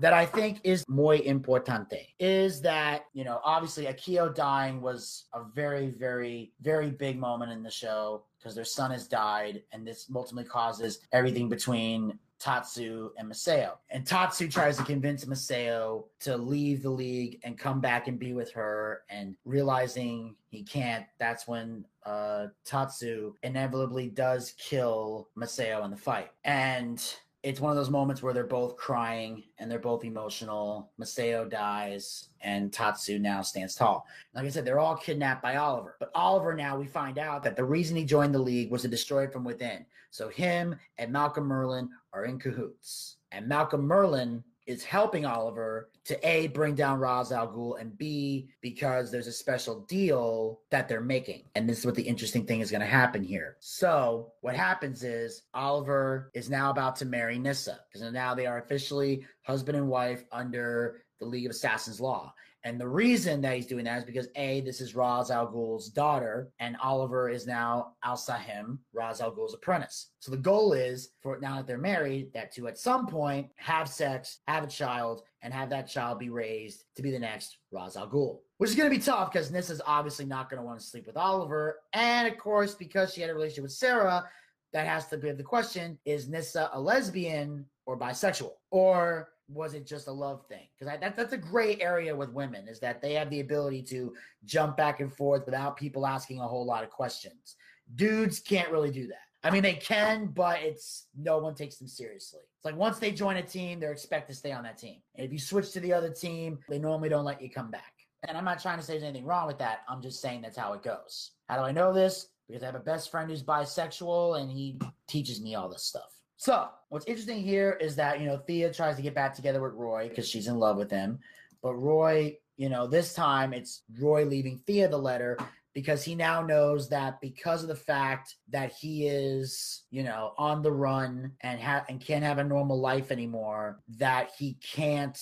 that I think is muy importante is that, you know, obviously Akio dying was a very, very, very big moment in the show because their son has died, and this ultimately causes everything between Tatsu and Maseo. And Tatsu tries to convince Maseo to leave the league and come back and be with her. And realizing he can't, that's when uh, Tatsu inevitably does kill Maseo in the fight. And it's one of those moments where they're both crying and they're both emotional. Maseo dies and Tatsu now stands tall. Like I said, they're all kidnapped by Oliver. But Oliver now we find out that the reason he joined the league was to destroy it from within. So him and Malcolm Merlyn are in cahoots. And Malcolm Merlyn is helping Oliver to A, bring down Ra's al Ghul, and B, because there's a special deal that they're making. And this is what the interesting thing is going to happen here. So, what happens is Oliver is now about to marry Nissa, because now they are officially husband and wife under the League of Assassins law. And the reason that he's doing that is because A, this is Ra's al Ghul's daughter, and Oliver is now Al Sahim, Ra's al Ghul's apprentice. So the goal is for now that they're married, that to at some point have sex, have a child, and have that child be raised to be the next Ra's al Ghul. Which is going to be tough because Nissa's obviously not going to want to sleep with Oliver. And of course, because she had a relationship with Sarah, that has to be the question is Nissa a lesbian or bisexual? Or was it just a love thing? Because that, that's a gray area with women is that they have the ability to jump back and forth without people asking a whole lot of questions. Dudes can't really do that. I mean, they can, but it's no one takes them seriously. Like once they join a team, they're expected to stay on that team. And if you switch to the other team, they normally don't let you come back. And I'm not trying to say there's anything wrong with that. I'm just saying that's how it goes. How do I know this? Because I have a best friend who's bisexual and he teaches me all this stuff. So, what's interesting here is that, you know, Thea tries to get back together with Roy because she's in love with him. But Roy, you know, this time it's Roy leaving Thea the letter because he now knows that because of the fact that he is, you know, on the run and ha- and can't have a normal life anymore, that he can't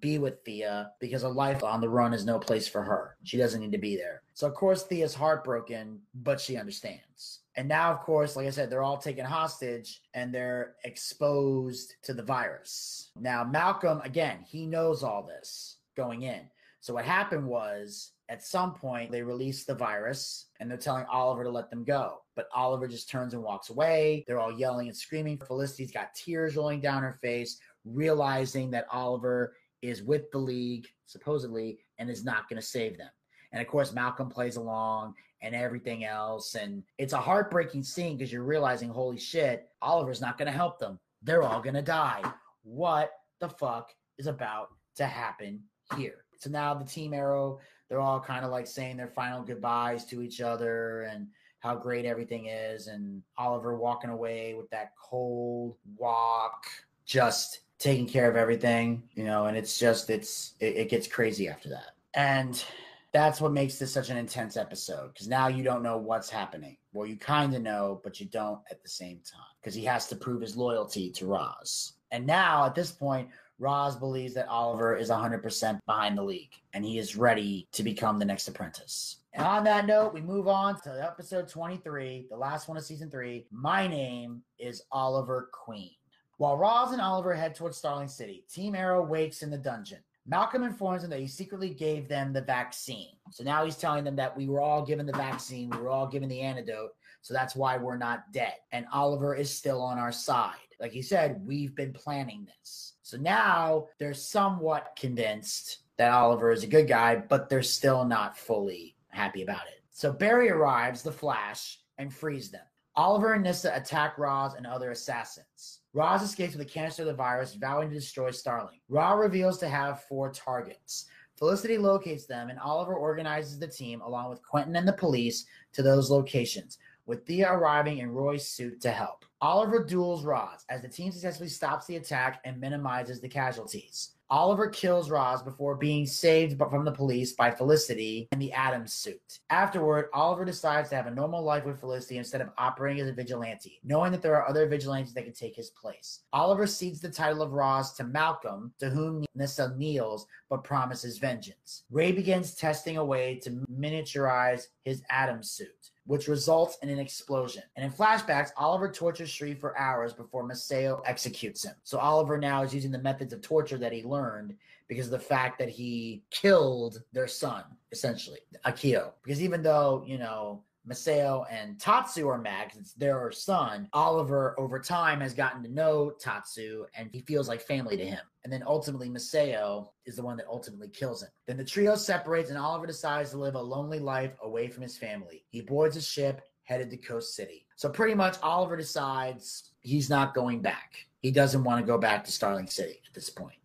be with Thea because a life on the run is no place for her. She doesn't need to be there. So of course Thea's heartbroken, but she understands. And now, of course, like I said, they're all taken hostage and they're exposed to the virus. Now, Malcolm, again, he knows all this going in. So what happened was at some point they release the virus and they're telling Oliver to let them go. But Oliver just turns and walks away. They're all yelling and screaming. Felicity's got tears rolling down her face, realizing that Oliver is with the league, supposedly, and is not going to save them. And of course, Malcolm plays along and everything else. And it's a heartbreaking scene because you're realizing, holy shit, Oliver's not going to help them. They're all going to die. What the fuck is about to happen here? So now the Team Arrow, they're all kind of like saying their final goodbyes to each other and how great everything is. And Oliver walking away with that cold walk, just taking care of everything, you know, and it's just, it's, it, it gets crazy after that. And that's what makes this such an intense episode because now you don't know what's happening. Well, you kind of know, but you don't at the same time because he has to prove his loyalty to Ra's. And now at this point, Ra's believes that Oliver is 100% behind the league and he is ready to become the next apprentice. And on that note, we move on to episode 23, the last one of season three. My name is Oliver Queen. While Ra's and Oliver head towards Starling City, Team Arrow wakes in the dungeon. Malcolm informs them that he secretly gave them the vaccine. So now he's telling them that we were all given the vaccine, we were all given the antidote, so that's why we're not dead. And Oliver is still on our side. Like he said, we've been planning this. So now they're somewhat convinced that Oliver is a good guy, but they're still not fully happy about it. So Barry arrives, the Flash, and frees them. Oliver and Nissa attack Ra's and other assassins. Ra's escapes with a canister of the virus, vowing to destroy Starling. Ra reveals to have four targets. Felicity locates them, and Oliver organizes the team along with Quentin and the police to those locations, with Thea arriving in Roy's suit to help. Oliver duels Ra's as the team successfully stops the attack and minimizes the casualties. Oliver kills Ra's before being saved from the police by Felicity in the Adams suit. Afterward, Oliver decides to have a normal life with Felicity instead of operating as a vigilante, knowing that there are other vigilantes that can take his place. Oliver cedes the title of Ra's to Malcolm, to whom Nissa kneels but promises vengeance. Ray begins testing a way to miniaturize his Adams suit which results in an explosion. And in flashbacks, Oliver tortures Shrieve for hours before Maseo executes him. So Oliver now is using the methods of torture that he learned because of the fact that he killed their son, essentially, Akio. Because even though, you know, Maseo and Tatsu are 'cause it's their son. Oliver, over time, has gotten to know Tatsu and he feels like family to him. And then ultimately, Maseo is the one that ultimately kills him. Then the trio separates and Oliver decides to live a lonely life away from his family. He boards a ship headed to Coast City. So pretty much, Oliver decides he's not going back. He doesn't want to go back to Starling City at this point.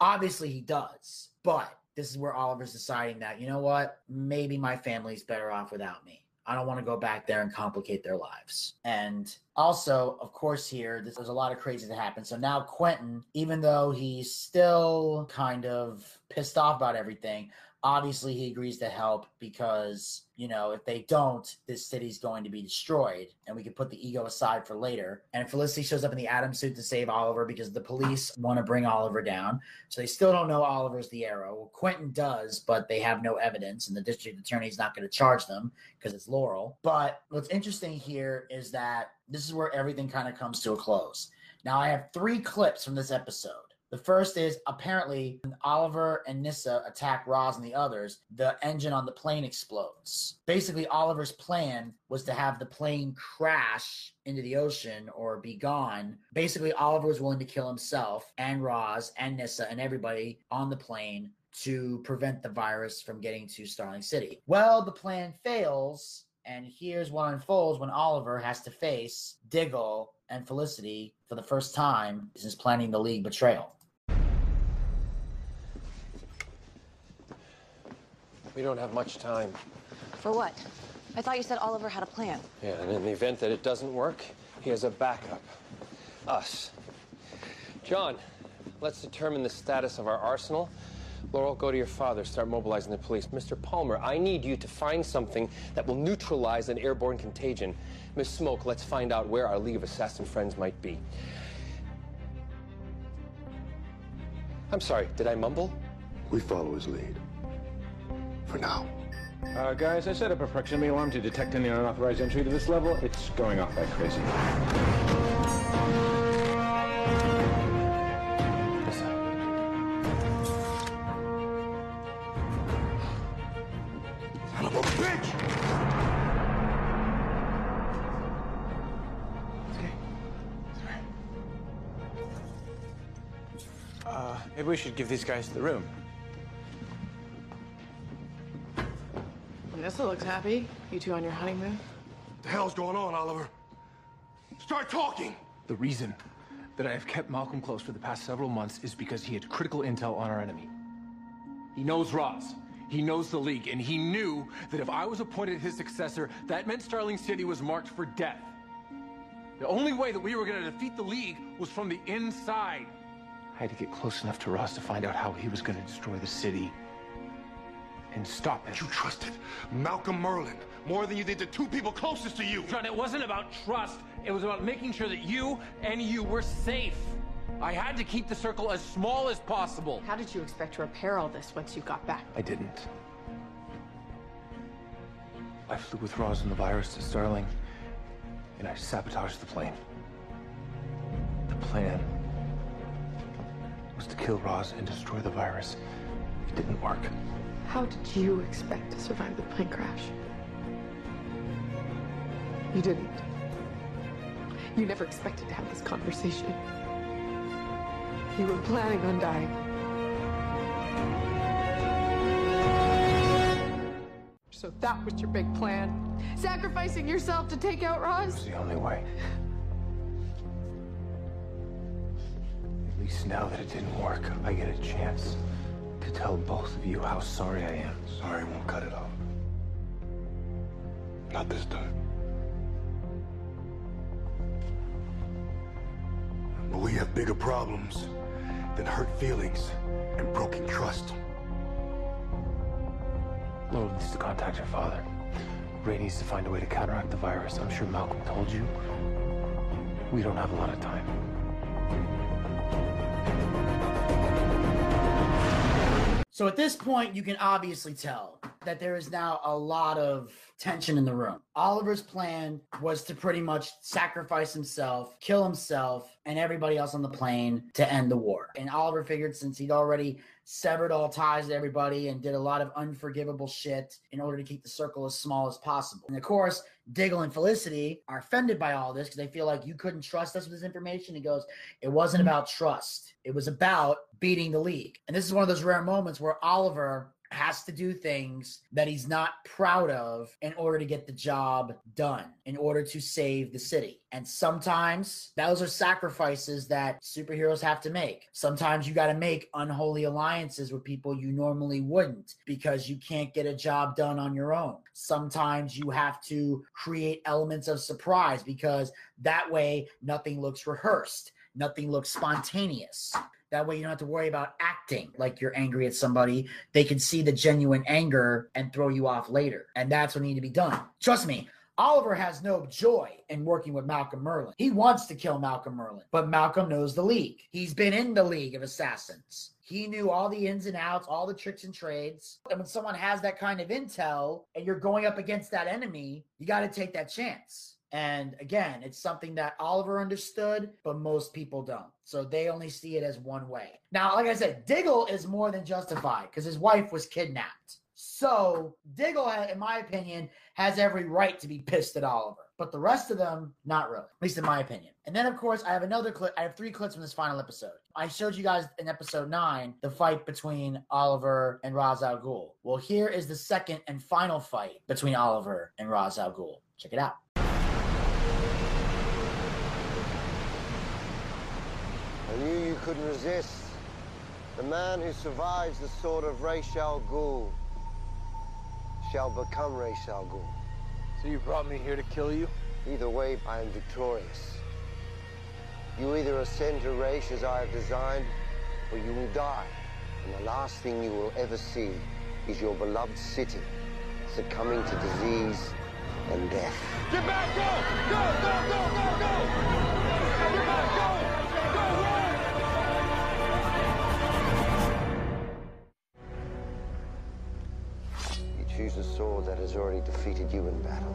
Obviously, he does, but this is where Oliver's deciding that, you know what, maybe my family's better off without me. I don't want to go back there and complicate their lives. And also, of course, here there's a lot of crazy that happens. So now Quentin, even though he's still kind of pissed off about everything, obviously he agrees to help because you know if they don't this city's going to be destroyed and we can put the ego aside for later. And felicity shows up in the atom suit to save oliver because the police want to bring oliver down. So they still don't know oliver's the arrow. Well quentin does but they have no evidence and the district attorney's not going to charge them because it's laurel. But what's interesting here is that this is where everything kind of comes to a close. Now i have three clips from this episode the first is apparently when Oliver and Nissa attack Ra's and the others, the engine on the plane explodes. Basically, Oliver's plan was to have the plane crash into the ocean or be gone. Basically, Oliver was willing to kill himself and Ra's and Nissa and everybody on the plane to prevent the virus from getting to Starling City. Well, the plan fails, and here's what unfolds when Oliver has to face Diggle and Felicity for the first time since planning the League betrayal. We don't have much time. For what? I thought you said Oliver had a plan. Yeah, and in the event that it doesn't work, he has a backup. Us. John, let's determine the status of our arsenal. Laurel, go to your father. Start mobilizing the police. Mr. Palmer, I need you to find something that will neutralize an airborne contagion. Miss Smoak, let's find out where our League of Assassin friends might be. I'm sorry, did I mumble? We follow his lead. For now. Uh, guys, I set up a proximity alarm to detect any unauthorized entry to this level. It's going off like crazy. We should give these guys the room. Nyssa looks happy. You two on your honeymoon? What the hell's going on, Oliver? Start talking! The reason that I have kept Malcolm close for the past several months is because he had critical intel on our enemy. He knows Ra's. He knows the League, and he knew that if I was appointed his successor, that meant Starling City was marked for death. The only way that we were going to defeat the League was from the inside. I had to get close enough to Ra's to find out how he was going to destroy the city and stop it. You trusted Malcolm Merlyn more than you did the two people closest to you. John, it wasn't about trust. It was about making sure that you and you were safe. I had to keep the circle as small as possible. How did you expect to repair all this once you got back? I didn't. I flew with Ra's and the virus to Starling, and I sabotaged the plane. The plan was to kill Ra's and destroy the virus. It didn't work. How did you expect to survive the plane crash? You didn't. You never expected to have this conversation. You were planning on dying. So that was your big plan? Sacrificing yourself to take out Ra's? It's the only way. Now that it didn't work, I get a chance to tell both of you how sorry I am. Sorry won't cut it off. Not this time. But we have bigger problems than hurt feelings and broken trust. Laurel needs to contact her father. Ray needs to find a way to counteract the virus. I'm sure Malcolm told you. We don't have a lot of time. So at this point, you can obviously tell that there is now a lot of tension in the room. Oliver's plan was to pretty much sacrifice himself, kill himself, and everybody else on the plane to end the war. And Oliver figured since he'd already severed all ties to everybody and did a lot of unforgivable shit in order to keep the circle as small as possible. And of course, Diggle and Felicity are offended by all this because they feel like you couldn't trust us with this information. He goes, It wasn't mm-hmm. about trust, it was about beating the league. And this is one of those rare moments where Oliver has to do things that he's not proud of in order to get the job done, in order to save the city. And sometimes those are sacrifices that superheroes have to make. Sometimes you got to make unholy alliances with people you normally wouldn't because you can't get a job done on your own. Sometimes you have to create elements of surprise because that way nothing looks rehearsed, nothing looks spontaneous. That way, you don't have to worry about acting like you're angry at somebody. They can see the genuine anger and throw you off later. And that's what needs to be done. Trust me, Oliver has no joy in working with Malcolm Merlyn. He wants to kill Malcolm Merlyn, but Malcolm knows the league. He's been in the League of Assassins. He knew all the ins and outs, all the tricks and trades. And when someone has that kind of intel and you're going up against that enemy, you got to take that chance. And again, it's something that Oliver understood, but most people don't. So they only see it as one way. Now, like I said, Diggle is more than justified because his wife was kidnapped. So Diggle, in my opinion, has every right to be pissed at Oliver. But the rest of them, not really, at least in my opinion. And then, of course, I have another clip. I have three clips from this final episode. I showed you guys in episode nine the fight between Oliver and Ra's al Ghul. Well, here is the second and final fight between Oliver and Ra's al Ghul. Check it out. I knew you couldn't resist. The man who survives the sword of Ra's al Ghul shall become Ra's al Ghul. So you brought me here to kill you? Either way, I am victorious. You either ascend to Ra's as I have designed, or you will die. And the last thing you will ever see is your beloved city succumbing to disease and death. Get back! Go! Go! Go! Go! Go! Go! Get back! Go! Go! A sword that has already defeated you in battle.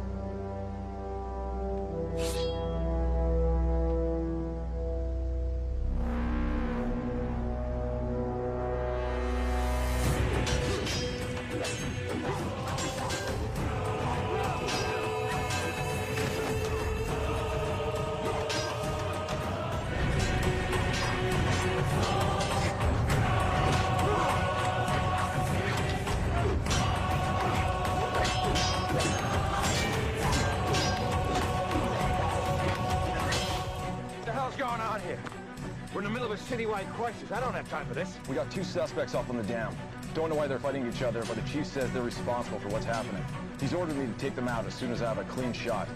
Time for this. We got two suspects off on the dam. Don't know why they're fighting each other, but the chief says they're responsible for what's happening. He's ordered me to take them out as soon as I have a clean shot.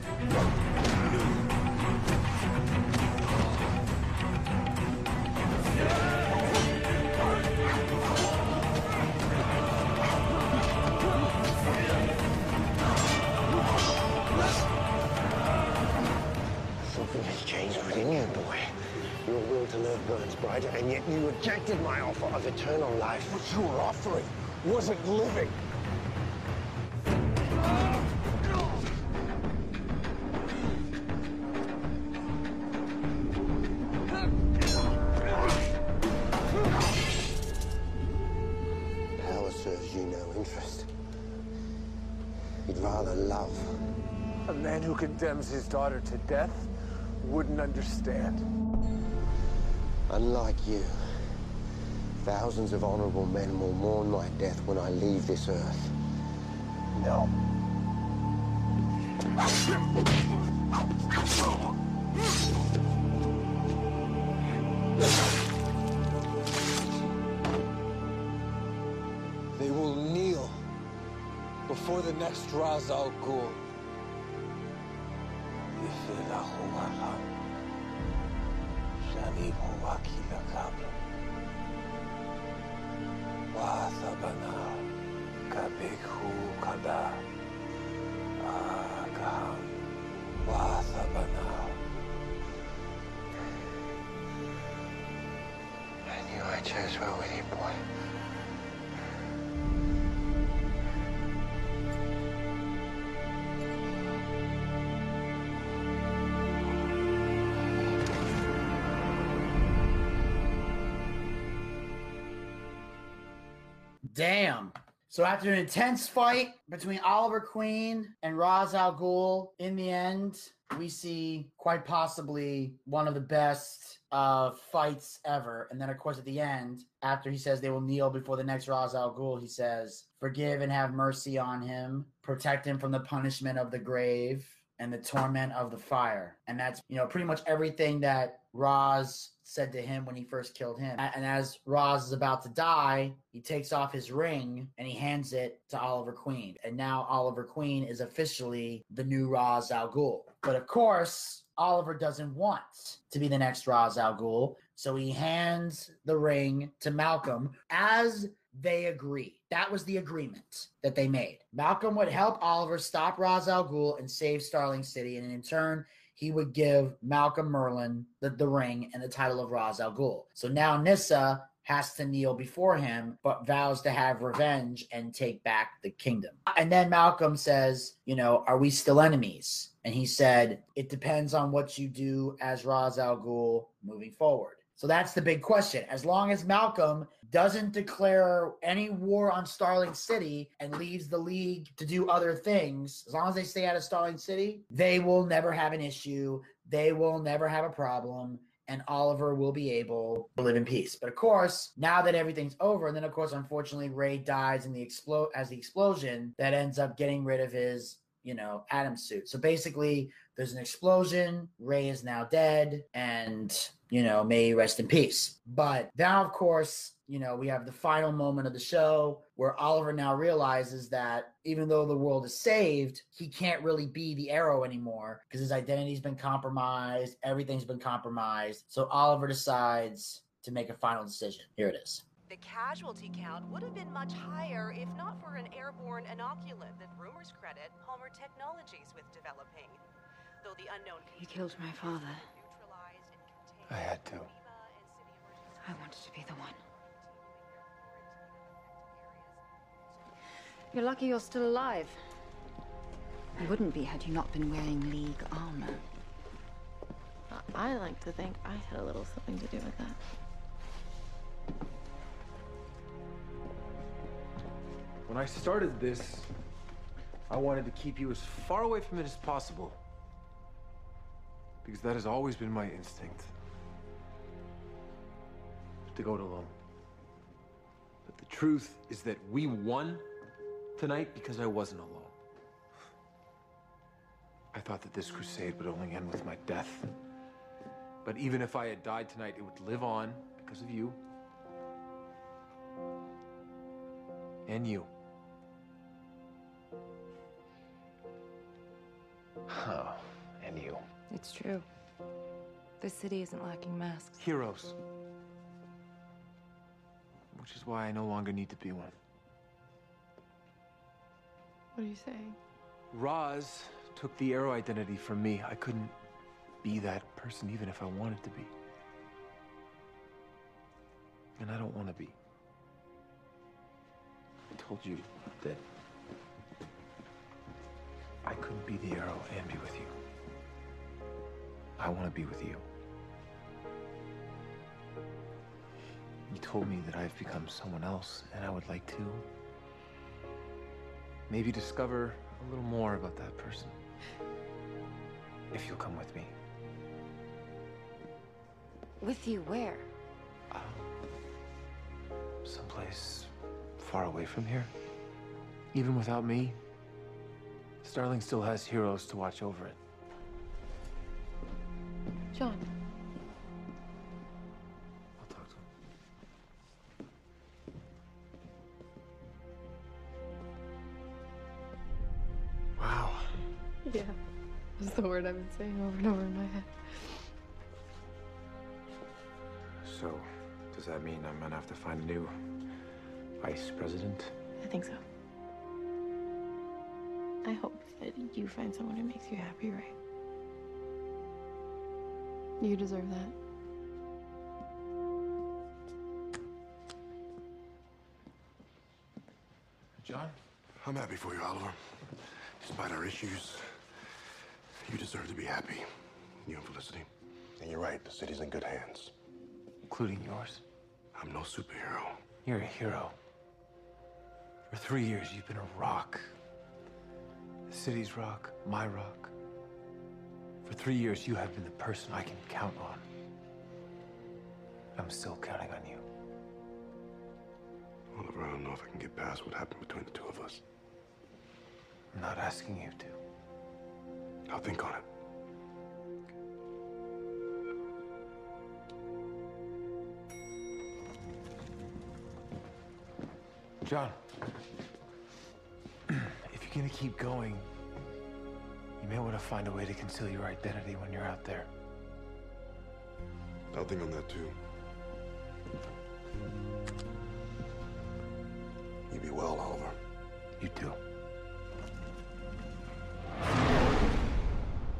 Wasn't living. Power serves you no interest. You'd rather love. A man who condemns his daughter to death wouldn't understand. Unlike you, Thousands of honorable men will mourn my death when I leave this earth. No. They will kneel before the next Ra's al Ghul. Boy. Damn. So after an intense fight between Oliver Queen and Ra's al Ghul, in the end, we see quite possibly one of the best uh, fights ever. And then, of course, at the end, after he says they will kneel before the next Ra's al Ghul, he says, "Forgive and have mercy on him, protect him from the punishment of the grave." And the torment of the fire. And that's, you know, pretty much everything that Ra's said to him when he first killed him. And as Ra's is about to die, he takes off his ring and he hands it to Oliver Queen. And now Oliver Queen is officially the new Ra's Al Ghul. But of course, Oliver doesn't want to be the next Ra's al Ghul, so he hands the ring to Malcolm as they agree. That was the agreement that they made. Malcolm would help Oliver stop Ra's al Ghul and save Starling City, and in turn, he would give Malcolm Merlyn the, the ring and the title of Ra's al Ghul. So now Nyssa has to kneel before him, but vows to have revenge and take back the kingdom. And then Malcolm says, You know, are we still enemies? And he said, It depends on what you do as Ra's al Ghul moving forward. So that's the big question. As long as Malcolm doesn't declare any war on Starling City and leaves the League to do other things, as long as they stay out of Starling City, they will never have an issue. They will never have a problem. And Oliver will be able to live in peace. But of course, now that everything's over, and then of course, unfortunately, Ray dies in the explode as the explosion that ends up getting rid of his, you know, Atom suit. So basically, there's an explosion. Ray is now dead, and you know, may rest in peace. But now, of course, you know, we have the final moment of the show where Oliver now realizes that even though the world is saved, he can't really be the Arrow anymore because his identity's been compromised, everything's been compromised. So Oliver decides to make a final decision. Here it is. The casualty count would have been much higher if not for an airborne inoculant that rumors credit Palmer Technologies with developing. Though the unknown You killed my father. I had to. I wanted to be the one. You're lucky you're still alive. You wouldn't be had you not been wearing League armor. I I like to think I had a little something to do with that. When I started this, I wanted to keep you as far away from it as possible. Because that has always been my instinct. To go it alone. But the truth is that we won tonight because I wasn't alone. I thought that this crusade would only end with my death. But even if I had died tonight, it would live on because of you. And you. Oh, and you. It's true. This city isn't lacking masks. Heroes. Which is why I no longer need to be one. What are you saying? Ra's took the arrow identity from me. I couldn't be that person even if I wanted to be. And I don't want to be. I told you that I couldn't be the arrow and be with you. I want to be with you. You told me that I've become someone else, and I would like to maybe discover a little more about that person. If you'll come with me. With you where? Uh, someplace far away from here. Even without me, Starling still has heroes to watch over it. John. Wow. Yeah, that's the word I've been saying over and over in my head. So, does that mean I'm gonna have to find a new vice president? I think so. I hope that you find someone who makes you happy, right? You deserve that. John? I'm happy for you, Oliver. Despite our issues, you deserve to be happy. You and Felicity. And you're right, the city's in good hands. Including yours? I'm no superhero. You're a hero. For three years, you've been a rock. The city's rock, my rock. For three years, you have been the person I can count on. I'm still counting on you. Oliver, I don't know if I can get past what happened between the two of us. I'm not asking you to. I'll think on it. John, if you're gonna keep going, you may want to find a way to conceal your identity when you're out there. I'll think on that too. You be well, Oliver. You too.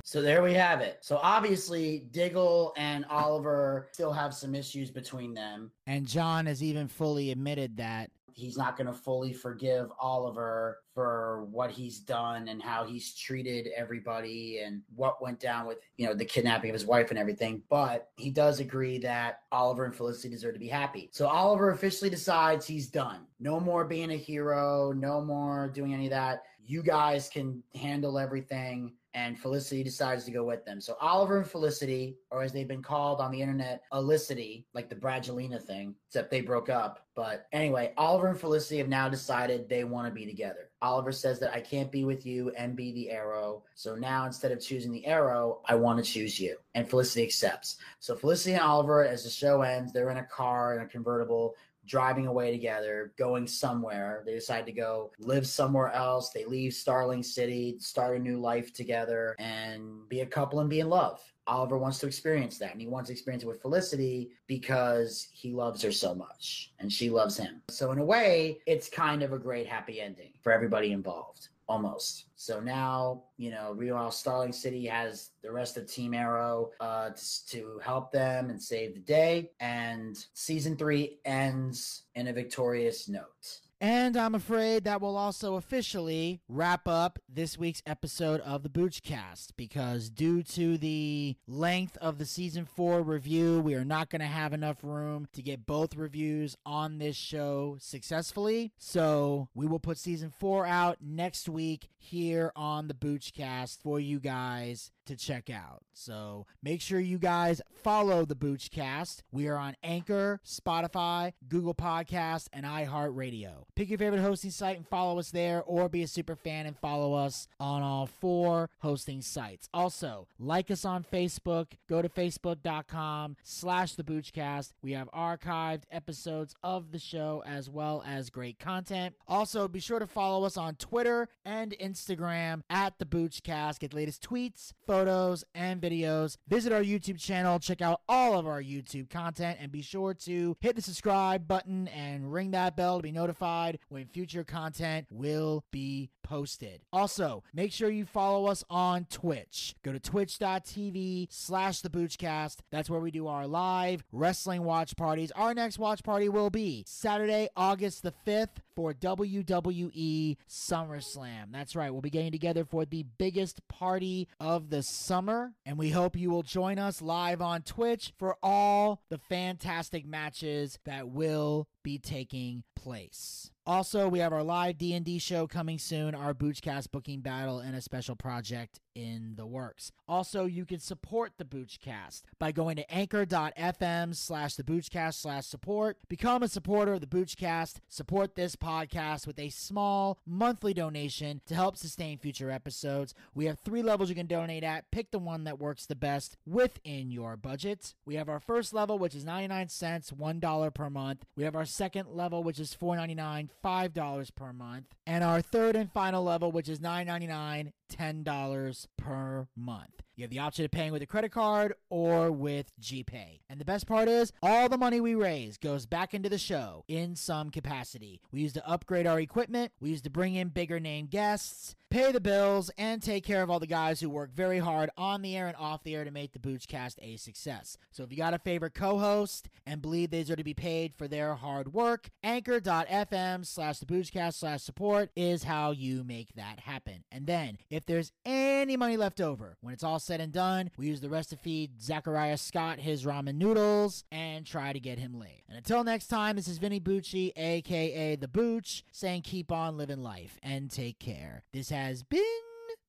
So there we have it. So obviously, Diggle and Oliver still have some issues between them. And John has even fully admitted that he's not going to fully forgive Oliver for what he's done and how he's treated everybody and what went down with, you know, the kidnapping of his wife and everything. But he does agree that Oliver and Felicity deserve to be happy. So Oliver officially decides he's done. No more being a hero, no more doing any of that. You guys can handle everything and Felicity decides to go with them. So Oliver and Felicity, or as they've been called on the internet, Olicity, like the Brangelina thing, except they broke up. But anyway, Oliver and Felicity have now decided they want to be together. Oliver says that I can't be with you and be the arrow. So now instead of choosing the arrow, I want to choose you. And Felicity accepts. So Felicity and Oliver, as the show ends, they're in a car in a convertible driving away together, going somewhere. They decide to go live somewhere else. They leave Starling City, start a new life together, and be a couple and be in love. Oliver wants to experience that, and he wants to experience it with Felicity because he loves her so much, and she loves him. So, in a way, it's kind of a great happy ending for everybody involved almost. So now, you know, Real Starling City has the rest of Team Arrow uh, to, to help them and save the day. And season three ends in a victorious note. And I'm afraid that will also officially wrap up this week's episode of the Boochcast because due to the length of the season four review, we are not going to have enough room to get both reviews on this show successfully. So we will put season four out next week here on the Boochcast for you guys to check out. So make sure you guys follow the Boochcast. We are on Anchor, Spotify, Google Podcast, and iHeartRadio. Pick your favorite hosting site and follow us there, or be a super fan and follow us on all four hosting sites. Also, like us on Facebook. Go to facebook.com slash the Boochcast. We have archived episodes of the show as well as great content. Also, be sure to follow us on Twitter and Instagram at the Boochcast. Get the latest tweets, photos, and videos. Visit our YouTube channel, check out all of our YouTube content, and be sure to hit the subscribe button and ring that bell to be notified when future content will be posted. Also, make sure you follow us on Twitch. Go to twitch.tv slash the Boochcast. That's where we do our live wrestling watch parties. Our next watch party will be Saturday, August the 5th for WWE SummerSlam. That's right, we'll be getting together for the biggest party of the summer, and we hope you will join us live on Twitch for all the fantastic matches that will be taking place. Also, we have our live D&D show coming soon, our Boochcast booking battle, and a special project in the works. Also, you can support the Boochcast by going to anchor.fm slash the Boochcast slash support. Become a supporter of the Boochcast. Support this podcast with a small monthly donation to help sustain future episodes. We have three levels you can donate at. Pick the one that works the best within your budget. We have our first level, which is 99 cents, $1 per month. We have our second level, which is $4.99, $5 per month. And our third and final level, which is $9.99, $10 per month. You have the option of paying with a credit card or with GPay. And the best part is, all the money we raise goes back into the show in some capacity. We use to upgrade our equipment, we use to bring in bigger name guests, pay the bills, and take care of all the guys who work very hard on the air and off the air to make the Boochcast a success. So if you got a favorite co-host and believe they deserve to be paid for their hard work, anchor.fm slash the Boochcast slash support is how you make that happen. And then, if there's any money left over, when it's all said and done, we use the rest to feed Zachariah Scott his ramen noodles and try to get him laid. And until next time, this is Vinny Bucci, aka The Booch, saying keep on living life and take care. This has been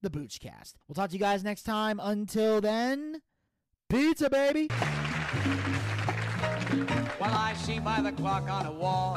the Boochcast. We'll talk to you guys next time. Until then, pizza, baby! Well, I see by the clock on the wall